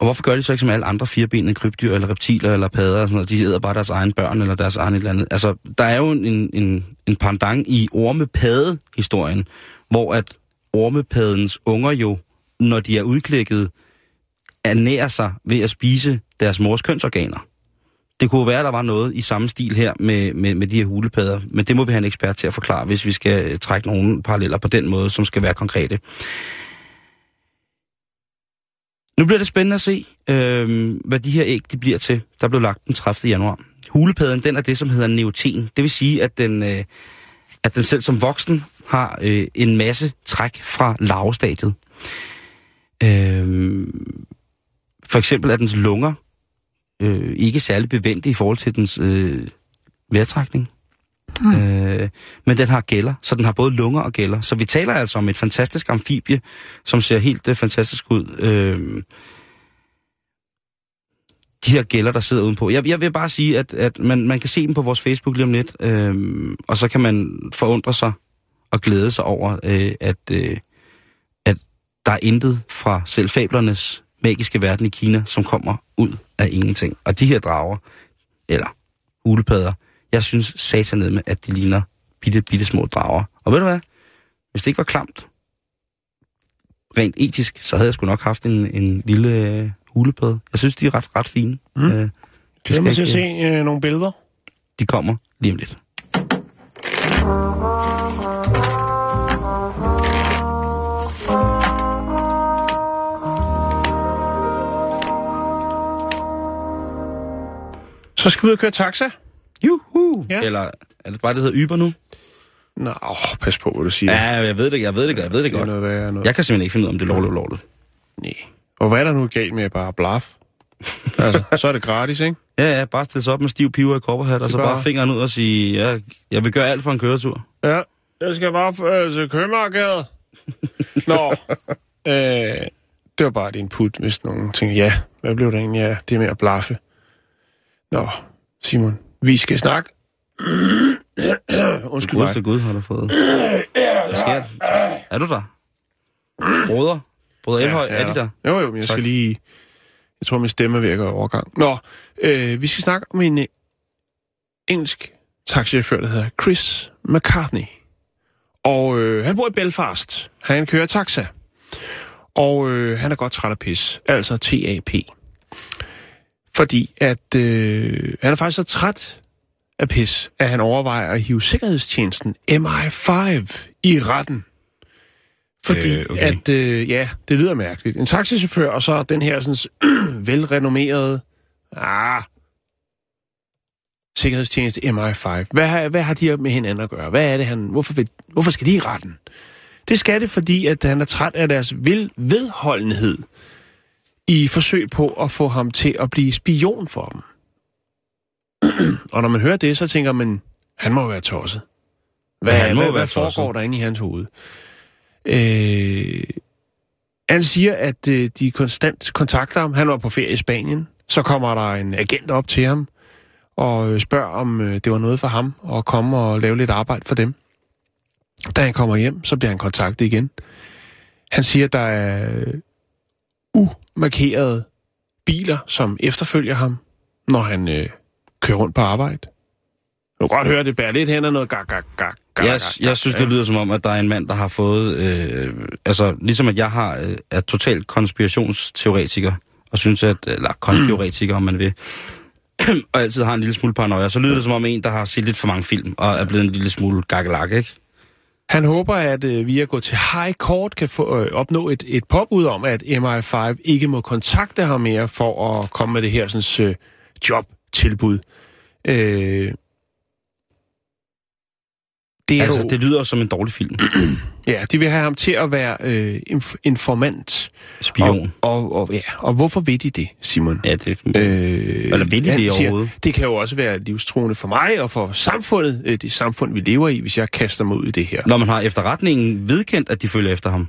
og hvorfor gør de så ikke som alle andre firebenede krybdyr, eller reptiler, eller padder, og sådan noget? De æder bare deres egen børn, eller deres egen et eller andet. Altså, der er jo en, en, en pendant i ormepade-historien, hvor at ormepadens unger jo, når de er udklækket, ernærer sig ved at spise deres mors kønsorganer. Det kunne være, at der var noget i samme stil her med, med, med de her hulepadder, men det må vi have en ekspert til at forklare, hvis vi skal øh, trække nogle paralleller på den måde, som skal være konkrete. Nu bliver det spændende at se, øh, hvad de her æg de bliver til, der blev lagt den 30. januar. Hulepadden, den er det, som hedder neoten. Det vil sige, at den, øh, at den selv som voksen har øh, en masse træk fra larvestadiet. Øh, for eksempel er dens lunger øh, ikke særlig bevendte i forhold til dens øh, vejrtrækning. Mm. Øh, men den har gælder, så den har både lunger og gælder. Så vi taler altså om et fantastisk amfibie, som ser helt øh, fantastisk ud. Øh, de her gælder, der sidder udenpå. Jeg, jeg vil bare sige, at, at man, man kan se dem på vores Facebook lige om lidt, øh, og så kan man forundre sig og glæde sig over, øh, at, øh, at der er intet fra selv fablernes magiske verden i Kina, som kommer ud af ingenting. Og de her drager, eller ulepadder, jeg synes satan med, at de ligner bitte, bitte små drager. Og ved du hvad? Hvis det ikke var klamt, rent etisk, så havde jeg sgu nok haft en, en lille øh, hulepad. Jeg synes, de er ret, ret fine. Mm. Øh, Glæder mig til at ikke- se øh, nogle billeder. De kommer lige om lidt. Så skal vi ud og køre taxa. Juhu! Ja. Eller er det bare, det hedder Uber nu? Nå, åh, pas på, hvad du siger. Ja, jeg ved det, jeg ved det, jeg ved det det godt. noget værre noget. Jeg kan simpelthen ikke finde ud af, om det er lovligt eller ulovligt. Nej. Og hvad er der nu galt med bare blaf? altså, så er det gratis, ikke? Ja, ja, bare stille sig op med stiv piver i kopperhat, og så bare- bare fingeren ud og sige, ja, jeg vil gøre alt for en køretur. Ja, jeg skal bare øh, til købmarkedet. Nå, øh, det var bare et input, hvis nogen tænker, ja, hvad blev det egentlig af det med at blaffe? Nå, Simon, vi skal snakke. Undskyld mig. Gud har du fået. Hvad sker der? Er du der? Broder? Broder Elhøj, er de der? Jo, jo, men jeg Tak. skal lige... Jeg tror, min stemme er i overgang. Nå, øh, vi skal snakke om en øh, engelsk taxichauffør, der hedder Chris McCartney. Og øh, han bor i Belfast. Han kører taxa. Og øh, han er godt træt af pis. Altså TAP. Fordi at øh, han er faktisk så træt af pis, at han overvejer at hive sikkerhedstjenesten MI5 i retten. Fordi Øh, okay. at, øh, ja, det lyder mærkeligt. En taxichauffør, og så den her sådan, velrenommerede, ah, sikkerhedstjeneste MI5. Hvad har, hvad har de her med hinanden at gøre? Hvad er det, han, hvorfor, vil, hvorfor skal de i retten? Det skal det, fordi at han er træt af deres vel, vedholdenhed i forsøg på at få ham til at blive spion for dem. og når man hører det, så tænker man, han må være tosset. Hvad, Ja, han må hvad, være hvad tosset. foregår der inde i hans hoved? Øh, han siger, at øh, de konstant kontakter ham. Han var på ferie i Spanien. Så kommer der en agent op til ham og øh, spørger, om øh, det var noget for ham at komme og lave lidt arbejde for dem. Da han kommer hjem, så bliver han kontaktet igen. Han siger, at der er umarkerede biler, som efterfølger ham, når han øh, kører rundt på arbejde. Du kan godt høre, det bærer lidt hen af noget gak, gak, gak, gak, Jeg, gak, jeg synes, det lyder som om, at der er en mand, der har fået... Øh, altså, ligesom at jeg har, øh, er totalt konspirationsteoretiker, og synes, at... Eller konspiratiker, om man vil. og altid har en lille smule paranoia. Så lyder det som om en, der har set lidt for mange film, og er blevet en lille smule gakkelak, ikke? Han håber, at øh, vi at gå til High Court kan få, øh, opnå et, et påbud om, at MI5 ikke må kontakte ham mere for at komme med det her sådan, øh, jobtilbud. Øh, det er Altså, jo, det lyder som en dårlig film. ja, de vil have ham til at være øh, inf- informant. Spion. Og, og, og, ja, og hvorfor ved de det, Simon? Ja, det... Øh, Eller ved de han det siger, overhovedet? Det kan jo også være livstruende for mig og for samfundet, øh, det samfund, vi lever i, hvis jeg kaster mig ud i det her. Når man har efterretningen vedkendt, at de følger efter ham.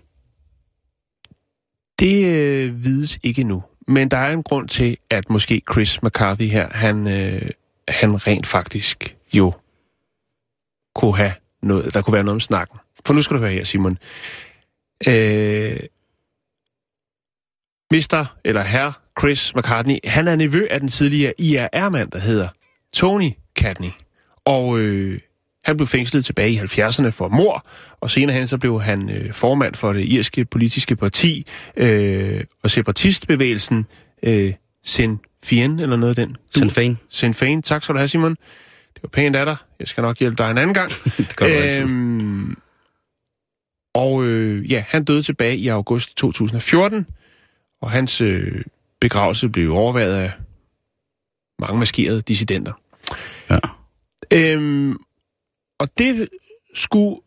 Det øh, vides ikke nu. Men der er en grund til, at måske Chris McCarthy her, han, øh, han rent faktisk jo kunne have noget, der kunne være noget om snakken. For nu skal du høre her, Simon. Øh, Mr. eller herr Chris McCartney, han er nevø af den tidligere IRR-mand, der hedder Tony Cadney. Og øh, han blev fængslet tilbage i 70'erne for mor, og senere hen så blev han øh, formand for det irske politiske parti øh, og separatistbevægelsen øh, Sinn Féin, eller noget af den. Sinn Féin. Sinn Féin. Tak skal du have, Simon. Det var pænt af dig. Jeg skal nok hjælpe dig en anden gang. Det gør. Øhm, og øh, ja, han døde tilbage i august 2014, og hans øh, begravelse blev overvejet af mange maskerede dissidenter. Ja. Øhm, og det skulle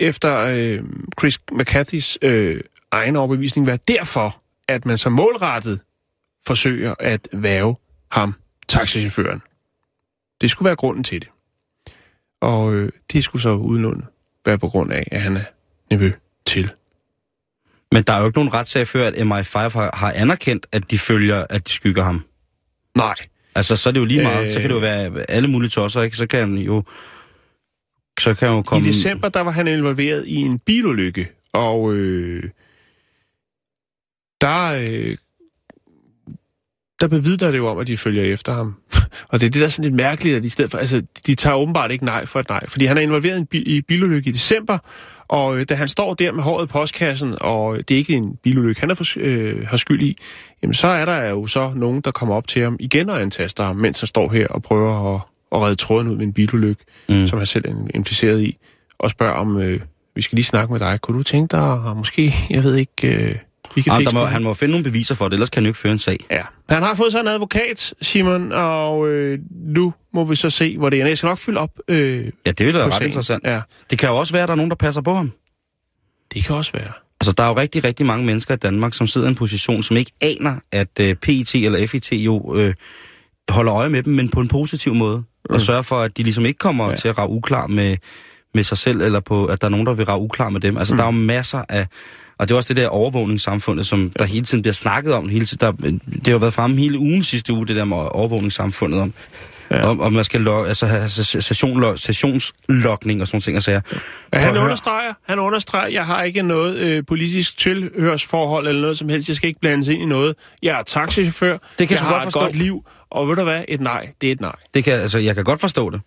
efter øh, Chris McCarthy's øh, egen overbevisning være derfor, at man så målrettet forsøger at væve ham, taxichaufføren. Det skulle være grunden til det. Og øh, det skulle så udelukkende være på grund af, at han er nevø til. Men der er jo ikke nogen retssag før, at MI5 har, har anerkendt, at de følger, at de skygger ham. Nej. Altså, så er det jo lige meget. Øh... Så kan det jo Øh. være alle mulige tosser, ikke? Så kan han jo... Så kan han jo komme... I december, der var han involveret i en bilulykke, og øh, der, øh, der bevidner det jo om, at de følger efter ham. Og det er det, der er sådan lidt mærkeligt, at i stedet for, altså, de tager åbenbart ikke nej for et nej, fordi han er involveret i en bi- i bilulykke i december, og øh, da han står der med håret i postkassen, og det er ikke en bilulykke, han er for, øh, har skyld i, jamen så er der jo så nogen, der kommer op til ham igen og antaster ham, mens han står her og prøver at, at redde tråden ud med en bilulykke, Mm. som han selv er impliceret i. og spørger om, øh, vi skal lige snakke med dig. Kunne du tænke dig, måske, jeg ved ikke, øh, vi kan fikse der må, det? han må finde nogle beviser for det, ellers kan han jo ikke føre en sag. Ja. Han har fået sig en advokat, Simon, og øh, nu må vi så se, hvor det er. Jeg skal nok fylde op øh, Ja, det ville da være ret sagen. interessant. Ja, Det kan jo også være, at der er nogen, der passer på ham. det kan også være. Altså, der er jo rigtig, rigtig mange mennesker i Danmark, som sidder i en position, som ikke aner, at øh, PET eller FIT jo øh, holder øje med dem, men på en positiv måde. Mm. Og sørger for, at de ligesom ikke kommer Ja. til at rage uklar med, med sig selv, eller på, at der er nogen, der vil rage uklar med dem. Altså, mm. der er jo masser af... Og det er også det der overvågningssamfundet, som der hele tiden bliver snakket om. Hele tiden, der, det har jo været fremme hele ugen sidste uge, det der med overvågningssamfundet om. Ja. Ja. Om, om man skal log, altså have session, sessionslogning og sådan ting. Altså, Ja, Prøv han at understreger, han understreger, jeg har ikke noget øh, politisk tilhørsforhold eller noget som helst. Jeg skal ikke blandes ind i noget. Jeg er taxichauffør. Det kan jeg jeg har godt et forstå. godt liv. Og ved du hvad? Et nej, det er et nej. det kan, altså, jeg kan godt forstå det.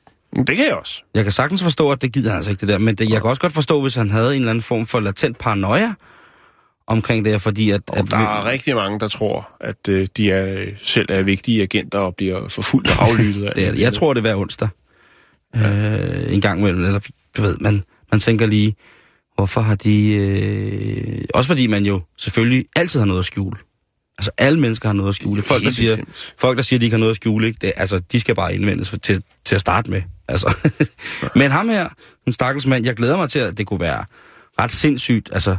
Det kan jeg også. Jeg kan sagtens forstå, at det gider han altså ikke det der, men det, jeg kan også godt forstå, hvis han havde en eller anden form for latent paranoia omkring det her, fordi at... Og at der er rigtig mange, der tror, at øh, de er, selv er vigtige agenter og bliver forfulgt og aflyttet. af det er, det. jeg tror, det er hver onsdag. Øh, en gang imellem, eller du ved, man, man tænker lige, hvorfor har de... Øh, også fordi man jo selvfølgelig altid har noget at skjule. Altså alle mennesker har noget at skjule. Folk, der siger, bestemt. folk, der siger, de ikke har noget at skjule, ikke? Det, altså, de skal bare indvendes for- til, til at starte med. Altså. Men ham her, en stakkels mand, jeg glæder mig til, at det kunne være ret sindssygt. Altså,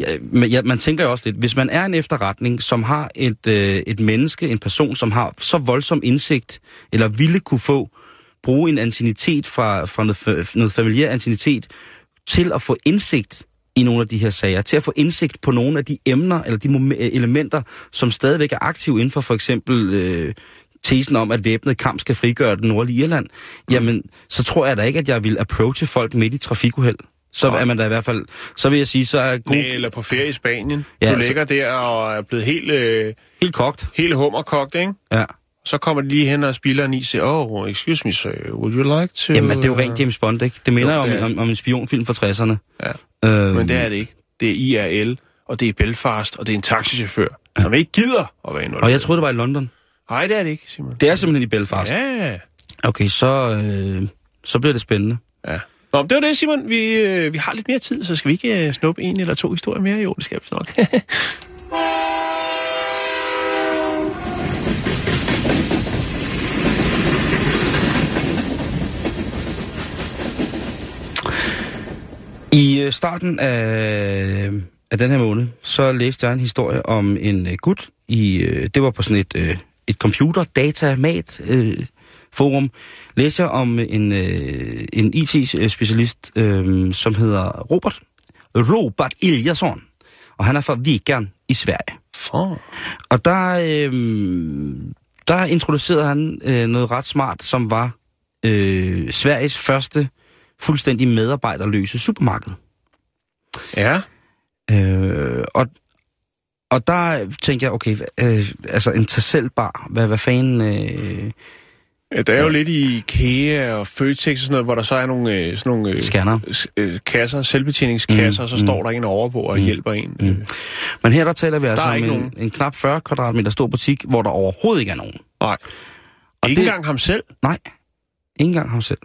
ja, men ja, man tænker jo også lidt, hvis man er en efterretning, som har et, øh, et menneske, en person, som har så voldsom indsigt, eller ville kunne få, bruge en antinitet fra, fra noget, noget familiær antinitet, til at få indsigt i nogle af de her sager, til at få indsigt på nogle af de emner, eller de øh, elementer, som stadigvæk er aktive inden for for eksempel øh, tesen om, at væbnet kamp skal frigøre den nordlige Irland, jamen, så tror jeg da ikke, at jeg vil approache folk midt i trafikuheld. Så Nej. er man da i hvert fald, så vil jeg sige, så er god, eller på ferie i Spanien. Ja, Ja, du så- ligger der og er blevet helt, øh, helt kogt. helt hummerkogt, ikke? Ja. Så kommer de lige hen og spiller en is oh, excuse me, sir, would you like to... Jamen, det er jo rent James Bond, ikke? Det minder Jo, jo, det om, om, om en spionfilm fra 60'erne. Ja, Øhm, men det er det ikke. Det er IRL, og det er Belfast, og det er en taxichauffør, som ikke gider at være involveret. Og jeg troede, det var i London. Nej, det er det ikke, Simon. Det er simpelthen i Belfast. Ja, Okay, så, øh, så bliver det spændende. ja. Nå, det var det, Simon. Vi, øh, vi har lidt mere tid, så skal vi ikke øh, snuppe en eller to historier mere? Jo, det skal vi nok. I øh, starten af, af den her måned, så læste jeg en historie om en øh, gut. I, øh, det var på sådan et, øh, et computer datamat øh, forum. Læste jeg om en, øh, en IT-specialist, øh, som hedder Robert. Robert Eliasson. Og han er fra Vikan i Sverige. For. Og der, øh, der introducerede han øh, noget ret smart, som var øh, Sveriges første fuldstændig medarbejderløse supermarked. Ja. Øh, og, og der tænkte jeg, okay, øh, altså en tasselbar, hvad, hvad fanden... Øh, der er jo lidt i IKEA og Føtex og sådan noget, hvor der så er nogle, øh, sådan nogle øh, Scanner. øh, kasser, selvbetjeningskasser, mm, og så står der en overvåger og hjælper en. Mm. men her der taler vi altså er om en, nogen. en knap 40 kvadratmeter stor butik, hvor der overhovedet ikke er nogen. Nej. Og Ikke det- engang ham selv. Nej, ikke engang ham selv.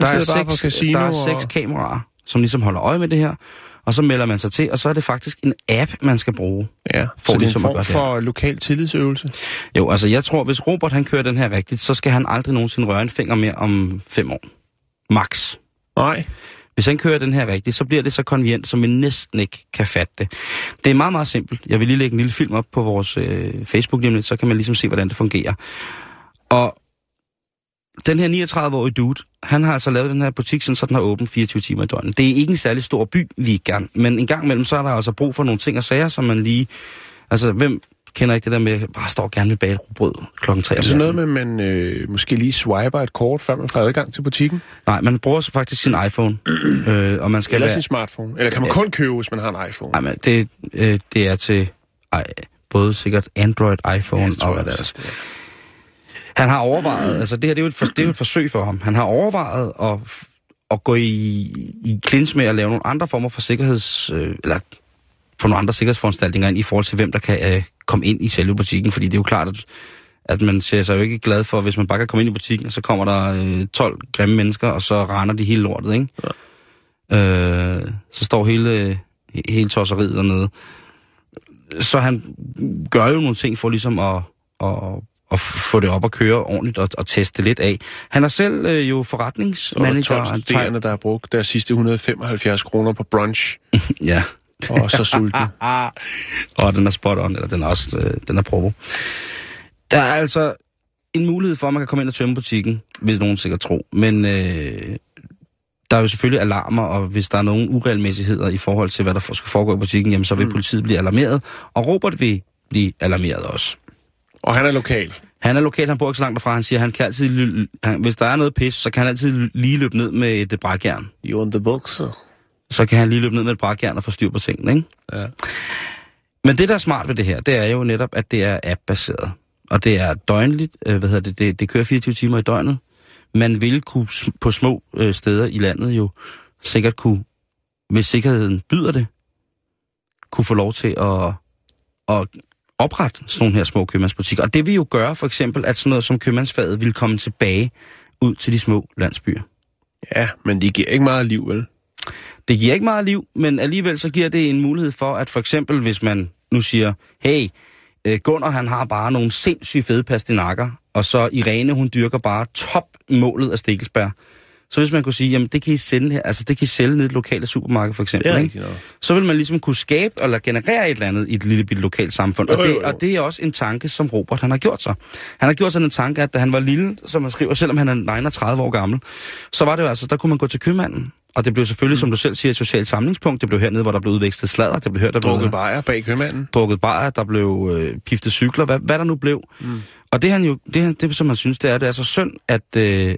Der er, på seks, der er seks kameraer, som ligesom holder øje med det her, og så melder man sig til, og så er det faktisk en app, man skal bruge. Ja, For så det er ligesom en at gøre form det for lokal tillidsøvelse. Jo, altså jeg tror, hvis Robert han kører den her rigtigt, så skal han aldrig nogensinde røre en finger mere om fem år. Max. Nej. Hvis han kører den her rigtigt, så bliver det så konvient, som vi næsten ikke kan fatte det. Det er meget, meget simpelt. Jeg vil lige lægge en lille film op på vores øh, Facebook lidt, så kan man ligesom se, hvordan det fungerer. Og den her 39-årige dude, han har altså lavet den her butik, sådan, så den har åben 24 timer i døgnet. Det er ikke en særlig stor by, vi gerne, men en gang imellem, så er der altså brug for nogle ting og sager, som man lige... Altså, hvem kender ikke det der med, bare står gerne ved bage klokken 3 Er det sådan noget med, at man øh, måske lige swiper et kort, før man får adgang til butikken? Nej, man bruger så faktisk sin iPhone, øh, og man skal Eller være... sin smartphone? Eller kan man kun købe, hvis man har en iPhone? Nej, men det, øh, det er til ej, både sikkert Android, iPhone Ja, og hvad jeg det er. også. Han har overvejet, altså det her det er, jo et, for, det er jo et forsøg for ham. Han har overvejet at, at gå i, i klins med at lave nogle andre former for sikkerheds... Øh, eller få nogle andre sikkerhedsforanstaltninger ind i forhold til, hvem der kan øh, komme ind i selve butikken. Fordi det er jo klart, at, at man ser sig jo ikke glad for, hvis man bare kan komme ind i butikken, og så kommer der øh, 12 grimme mennesker, og så render de hele lortet, ikke? Ja. Øh, så står hele, hele tosseriet dernede. Så han gør jo nogle ting for ligesom at, at, at få det op at køre ordentligt og, og teste lidt af. Han er selv øh, jo er forretningsmanager. 12 studerende, der har brugt deres sidste 175 kroner på brunch, Ja. og så sulten. Og den er spot on, eller den er også øh, den er provo. Der er altså en mulighed for, at man kan komme ind og tømme butikken, vil nogen sikkert tro. Men øh, der er jo selvfølgelig alarmer, og hvis der er nogle uregelmæssigheder i forhold til, hvad der skal foregå i butikken, jamen så vil mm. politiet blive alarmeret, og Robert vil blive alarmeret også. Og han er lokal. Han er lokal, han bor ikke så langt derfra, han siger, han kan altid, han, hvis der er noget pis, så kan han altid lige løbe ned med et brækjern. You on the bukser. Så kan han lige løbe ned med et brækjern og få styr på tingene, ikke? Ja. Men det, der er smart ved det her, det er jo netop, at det er app-baseret. Og det er døgnligt, øh, hvad hedder det, det, det kører 24 timer i døgnet. Man vil kunne på små øh, steder i landet jo sikkert kunne, hvis sikkerheden byder det, kunne få lov til at, at oprette sådan nogle her små købmandsbutikker. Og det vil jo gøre for eksempel, at sådan noget som købmandsfaget vil komme tilbage ud til de små landsbyer. Ja, men de giver ikke meget liv, vel? Det giver ikke meget liv, men alligevel så giver det en mulighed for, at for eksempel hvis man nu siger, hey, øh, Gunnar han har bare nogle sindssygt fede pastinakker, og så Irene hun dyrker bare topmålet af stikkelsbær. Så hvis man kunne sige, jamen det kan I sælge her, altså det kan I sælge ned i et lokale supermarked for eksempel, Det er ikke? så vil man ligesom kunne skabe eller generere et eller andet i et lille bitte lokalt samfund. Og Jo, det, jo, jo. og det er også en tanke, som Robert han har gjort sig. Han har gjort sig en tanke, at da han var lille, som han skriver, selvom han er 39 år gammel, så var det jo altså, der kunne man gå til købmanden. Og det blev selvfølgelig, mm. som du selv siger, et socialt samlingspunkt. Det blev hernede, hvor der blev udvekslet sladder. Det blev hørt, der blev Drukket bajer bag købmanden. drukket bajer, der blev øh, piftet cykler, hvad, hvad der nu blev. Mm. Og det han jo, det, han, det som man synes, det er, det er så synd, at, øh, at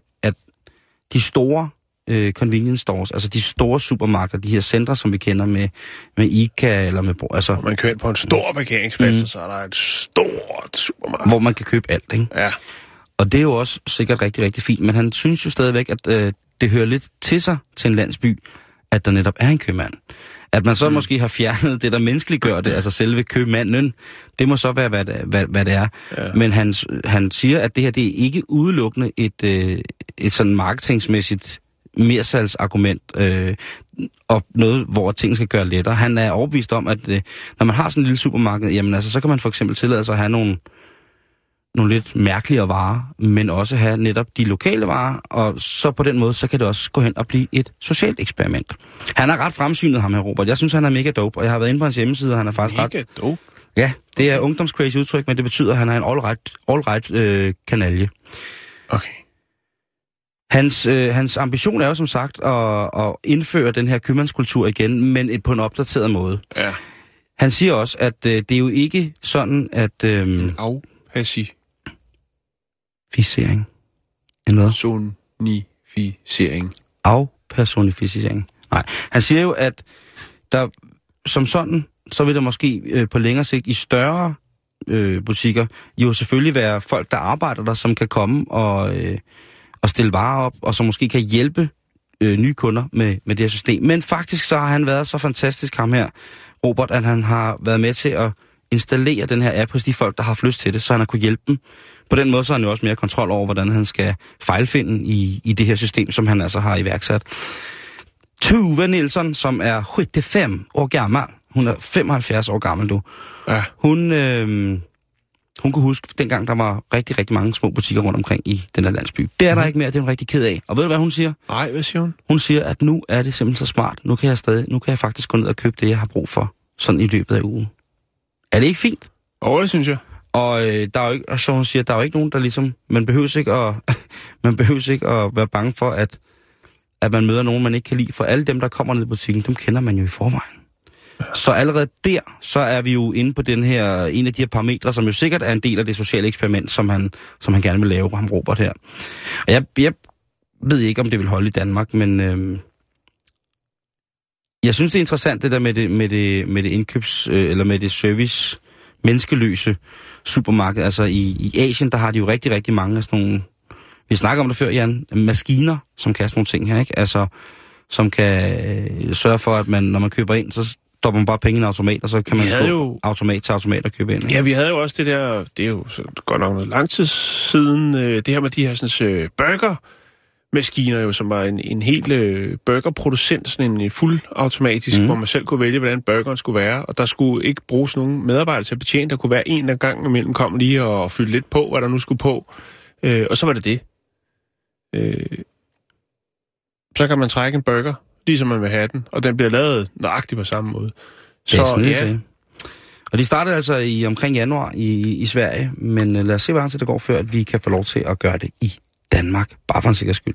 de store øh, convenience stores, altså de store supermarkeder, de her centre, som vi kender med, med ICA eller med, altså, Og man kører ind på en stor parkeringsplads, mm. og så er der et stort supermarked. hvor man kan købe alt, ikke? Ja. Og det er jo også sikkert rigtig, rigtig fint, men han synes jo stadigvæk, at øh, det hører lidt til sig til en landsby, at der netop er en købmand. At man så mm. måske har fjernet det, der menneskeliggør det, altså selve købmanden, det må så være, hvad hvad, hvad det er. Ja. Men han, han siger, at det her det er ikke udelukkende et, øh, et sådan marketingsmæssigt mersalgsargument, øh, og noget, hvor ting skal gøre lettere. Han er overbevist om, at øh, når man har sådan en lille supermarked, jamen altså, så kan man for eksempel tillade sig at have nogle, nogle lidt mærkeligere varer, men også have netop de lokale varer, og så på den måde, så kan det også gå hen og blive et socialt eksperiment. Han er ret fremsynet, ham her, Robert. Jeg synes, han er mega dope, og jeg har været inde på hans hjemmeside, og han er faktisk ret... Mega dope. Ja, det er ungdomscrazy udtryk, men det betyder, at han er en all-right, all-right øh, kanalje. Okay. Hans, øh, hans ambition er jo som sagt at, at indføre den her købmandskultur igen, men et- på en opdateret måde. Ja. Han siger også, at øh, det er jo ikke sådan, at... Øh, Afpassi. Fisering. En hvad? Sonificering. afpersonificering. Nej, han siger jo, at der som sådan, så vil der måske øh, på længere sigt i større øh, butikker jo selvfølgelig være folk, der arbejder der, som kan komme og, øh, og stille varer op, og som måske kan hjælpe øh, nye kunder med, med det her system. Men faktisk så har han været så fantastisk, ham her, Robert, at han har været med til at installere den her app hos de folk, der har haft lyst til det, så han har kunne hjælpe dem. På den måde så har han jo også mere kontrol over, hvordan han skal fejlfinde i, i det her system, som han altså har iværksat. Tuve Nielsen, som er 75 år gammel, hun er 75 år gammel du, Ja. hun, øh, hun kunne huske, dengang der var rigtig, rigtig mange små butikker rundt omkring i den her landsby. Det er der ikke mere, det er hun rigtig ked af. Og ved du, hvad hun siger? Nej, hvad siger hun? Hun siger, at nu er det simpelthen så smart. Nu kan jeg stadig, nu kan jeg faktisk gå ned og købe det, jeg har brug for, sådan i løbet af ugen. Er det ikke fint? Åh, det synes jeg. Og øh, der er jo ikke, og så hun siger, der er jo ikke nogen, der ligesom, man behøver ikke at, man behøver ikke at være bange for, at, at man møder nogen, man ikke kan lide. For alle dem, der kommer ned i butikken, dem kender man jo i forvejen. Så allerede der, så er vi jo inde på den her, en af de her parametre, som jo sikkert er en del af det sociale eksperiment, som han, som han gerne vil lave, ham Robert her. Og jeg, jeg ved ikke, om det vil holde i Danmark, men øh, jeg synes, det er interessant, det der med det, med det, med det indkøbs, øh, eller med det service, menneskeløse supermarked. Altså i, i Asien, der har de jo rigtig, rigtig mange af sådan nogle, vi snakker om det før, Jan, maskiner, som kan sådan nogle ting her, ikke? Altså, som kan øh, sørge for, at man, når man køber ind, så stopper man bare penge i en automat, og så kan Vi man gå jo- automat til automat og købe ind. ikke? Ja, vi havde jo også det der, det er jo godt nok noget lang tid siden, øh, det her med de her sådan, øh, burger, maskiner jo, som var en, en helt øh, burgerproducent, sådan en fuldautomatisk, mm. hvor man selv kunne vælge, hvordan burgeren skulle være, og der skulle ikke bruges nogen medarbejdere til at betjene. Der kunne være en, der gang imellem kom lige og, fyldte lidt på, hvad der nu skulle på. Øh, og så var det det. Øh, så kan man trække en burger, ligesom man vil have den, og den bliver lavet nøjagtigt på samme måde. Det er Så ja, ja. Og de startede altså i omkring januar i, i Sverige, men øh, lad os se, hvor lang tid det går, før at vi kan få lov til at gøre det i Danmark, bare for en sikker skyld.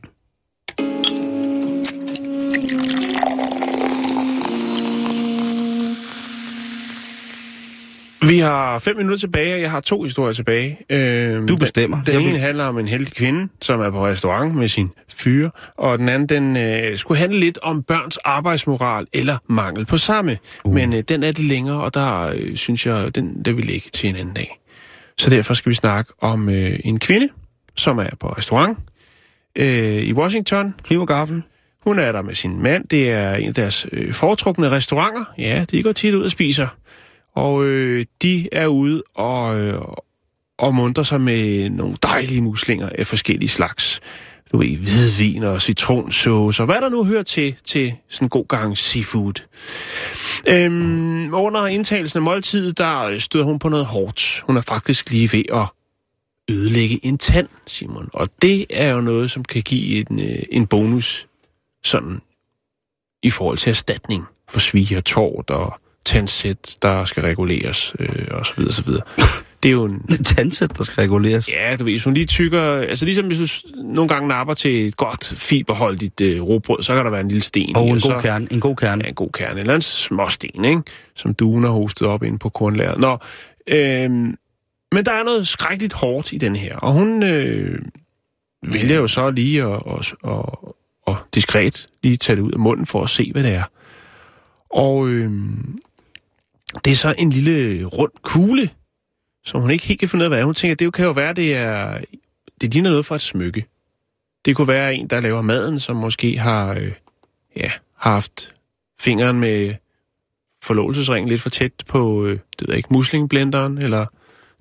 Vi har fem minutter tilbage, og jeg har to historier tilbage. Øh, Du bestemmer. Den, den Jeg vil- ene handler om en heldig kvinde, som er på restaurant med sin fyre, og den anden den øh, skulle handle lidt om børns arbejdsmoral eller mangel på samme. Uh. Men øh, den er det længere, og der øh, synes jeg, den der vil ligge til en anden dag. Så derfor skal vi snakke om øh, en kvinde, som er på restaurant øh, i Washington. Kniv og gaffel. Hun er der med sin mand. Det er en af deres øh, foretrukne restauranter. Ja, de går tit ud og spiser. Og øh, de er ude og, øh, og munter sig med nogle dejlige muslinger af forskellige slags. Du ved, hvidvin og citronsauce og hvad der nu hører til, til sådan en god gang seafood. Øhm, under indtagelsen af måltidet, der støder hun på noget hårdt. Hun er faktisk lige ved at ødelægge en tand, Simon. Og det er jo noget, som kan give en, øh, en bonus sådan i forhold til erstatning for svige og tårt og tandsæt, der skal reguleres, øh, og så videre, så videre. Det er jo en... Tandsæt, der skal reguleres. Ja, du ved, hvis hun lige tykker... Altså ligesom hvis du nogle gange napper til et godt fiberholdigt øh, råbrød, så kan der være en lille sten Og i, en så, god kerne. En god kerne. Ja, en god kerne. Eller en småsten, ikke? Som duen har hostet op inde på kornlæret. Nå, øh, men der er noget skrækkeligt hårdt i den her. Og hun øh, vælger jo så lige at, og, og, og diskret lige tage det ud af munden for at se, hvad det er. Og øh, det er så en lille rund kugle, som hun ikke helt kan finde ud af, hvad er. Hun tænker, det kan jo være, det er det ligner noget fra et smykke. Det kunne være en, der laver maden, som måske har, øh, ja, har haft fingeren med forlovelsesringen lidt for tæt på, øh, det ved jeg ikke, muslingblenderen, eller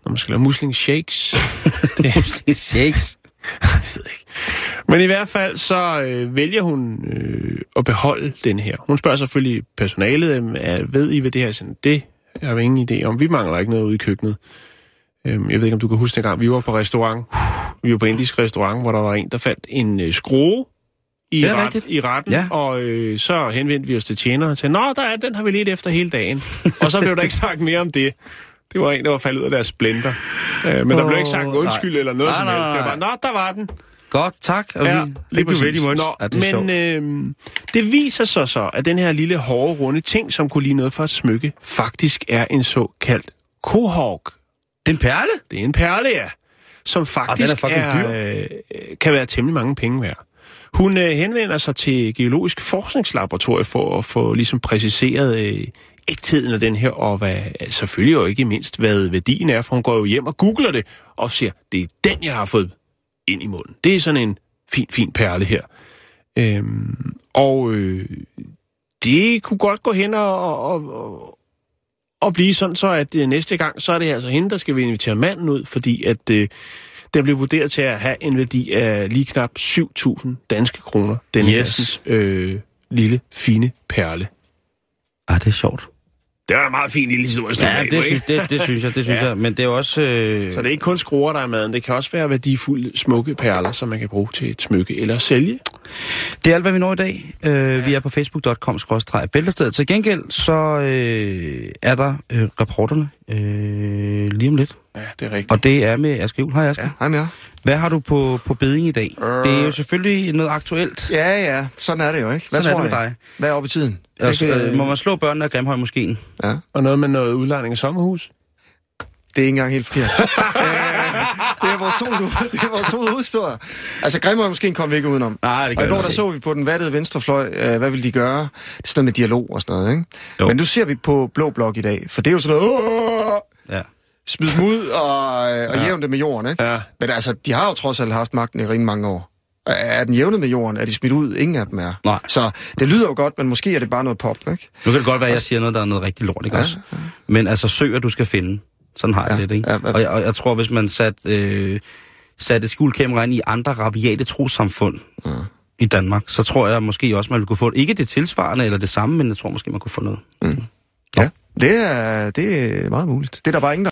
når man skal lave muslingshakes. det, Shakes. det ved jeg ikke. Men i hvert fald så øh, vælger hun øh, at beholde den her. Hun spørger selvfølgelig personalet, øh, ved I hvad det her er? Sådan, det har jeg ingen idé om. Vi mangler ikke noget ude i køkkenet. Øhm, jeg ved ikke, om du kan huske dengang, vi var på restaurant. Vi var på indisk restaurant, hvor der var en, der fandt en øh, skrue i, ret, rigtigt. i retten, Ja. og øh, så henvendte vi os til tjeneren og sagde, Nå, der er, den har vi lidt efter hele dagen. og så blev der ikke sagt mere om det. Det var en, der var faldet ud af deres blender. Øh, men der blev ikke sagt undskyld eller noget Nej, som nej, helst. Det var nej. nå, der var den. Godt, tak. Og Ja, vi, lige ready, præcis. Måns. Nå, ja, det er men øh, det viser sig så, at den her lille hårde, runde ting, som kunne ligne noget for et smykke, faktisk er en såkaldt kohawk. Det er en perle? Det er en perle, ja. Som faktisk fucking er, øh, kan være temmelig mange penge værd. Hun øh, henvender sig til Geologisk Forskningslaboratorium for at få ligesom præciseret øh, ægtheden af den her, og hvad, selvfølgelig jo ikke mindst, hvad værdien er, for hun går jo hjem og googler det, og siger, det er den, jeg har fået ind i munden. Det er sådan en fin, fin perle her. Øhm, og øh, det kunne godt gå hen og, og, og, og blive sådan så, at øh, næste gang, så er det altså hende, der skal vi invitere manden ud, fordi at øh, den blev vurderet til at have en værdi af lige knap 7.000 danske kroner. Den Yes. yes. øh, lille, fine perle. Ah, det er sjovt. Det var en meget fin lille historie. Ja, det, synes, det, det synes jeg, det synes Ja. jeg. Men det er også... Øh... Så det er ikke kun skruer, der er maden. Det kan også være værdifulde, smukke perler, som man kan bruge til et smykke eller sælge. Det er alt, hvad vi når i dag. Øh, vi er på facebook.com bæltestedet. Til gengæld så øh, er der øh, rapporterne øh, lige om lidt. Ja, det er rigtigt. Og det er med Asger Juhl. Hej Asger. Ja, hej med jer. Hvad har du på, på beding i dag? Det er jo selvfølgelig noget aktuelt. Ja, ja, sådan er det jo, ikke? Hvad Sådan er tror det med I? dig. Hvad er oppe i tiden? Altså, øh, må man slå børnene af Grimhøj Moskeen? Ja, Og noget med noget udlejning af sommerhus. det er ikke engang helt forkert. øh, det er vores to, det er vores to hovedhistorier. Altså, Grimmer måske kom vi ikke udenom. Nej, det Og i går der ikke. så vi på den vattede venstrefløj, øh, hvad vil de gøre? Det er sådan noget med dialog og sådan noget, ikke? Jo. Men nu ser vi på Blå Blok i dag, for det er jo sådan noget, Åh! Ja. Smid dem ud og, øh, og ja. jævn det med jorden, ikke? Ja. Men altså, de har jo trods alt haft magten i rimelig mange år. Er den jævnet med jorden? Er de smidt ud? Ingen af dem er. Nej. Så det lyder jo godt, men måske er det bare noget pop, ikke? Nu kan det godt være, at jeg siger noget, der er noget rigtig lort, ikke Ja, også? Men altså, søger du skal finde. Sådan har jeg Ja, lidt, ikke? ja, ja. Og, jeg, og jeg tror, hvis man sat, øh, satte skjulkamera ind i andre rabiate trosamfund, i Danmark, så tror jeg måske også, man ville kunne få, ikke det tilsvarende eller det samme, men jeg tror måske, man kunne få noget. Ja, det er, det er meget muligt. Det er der bare ingen, der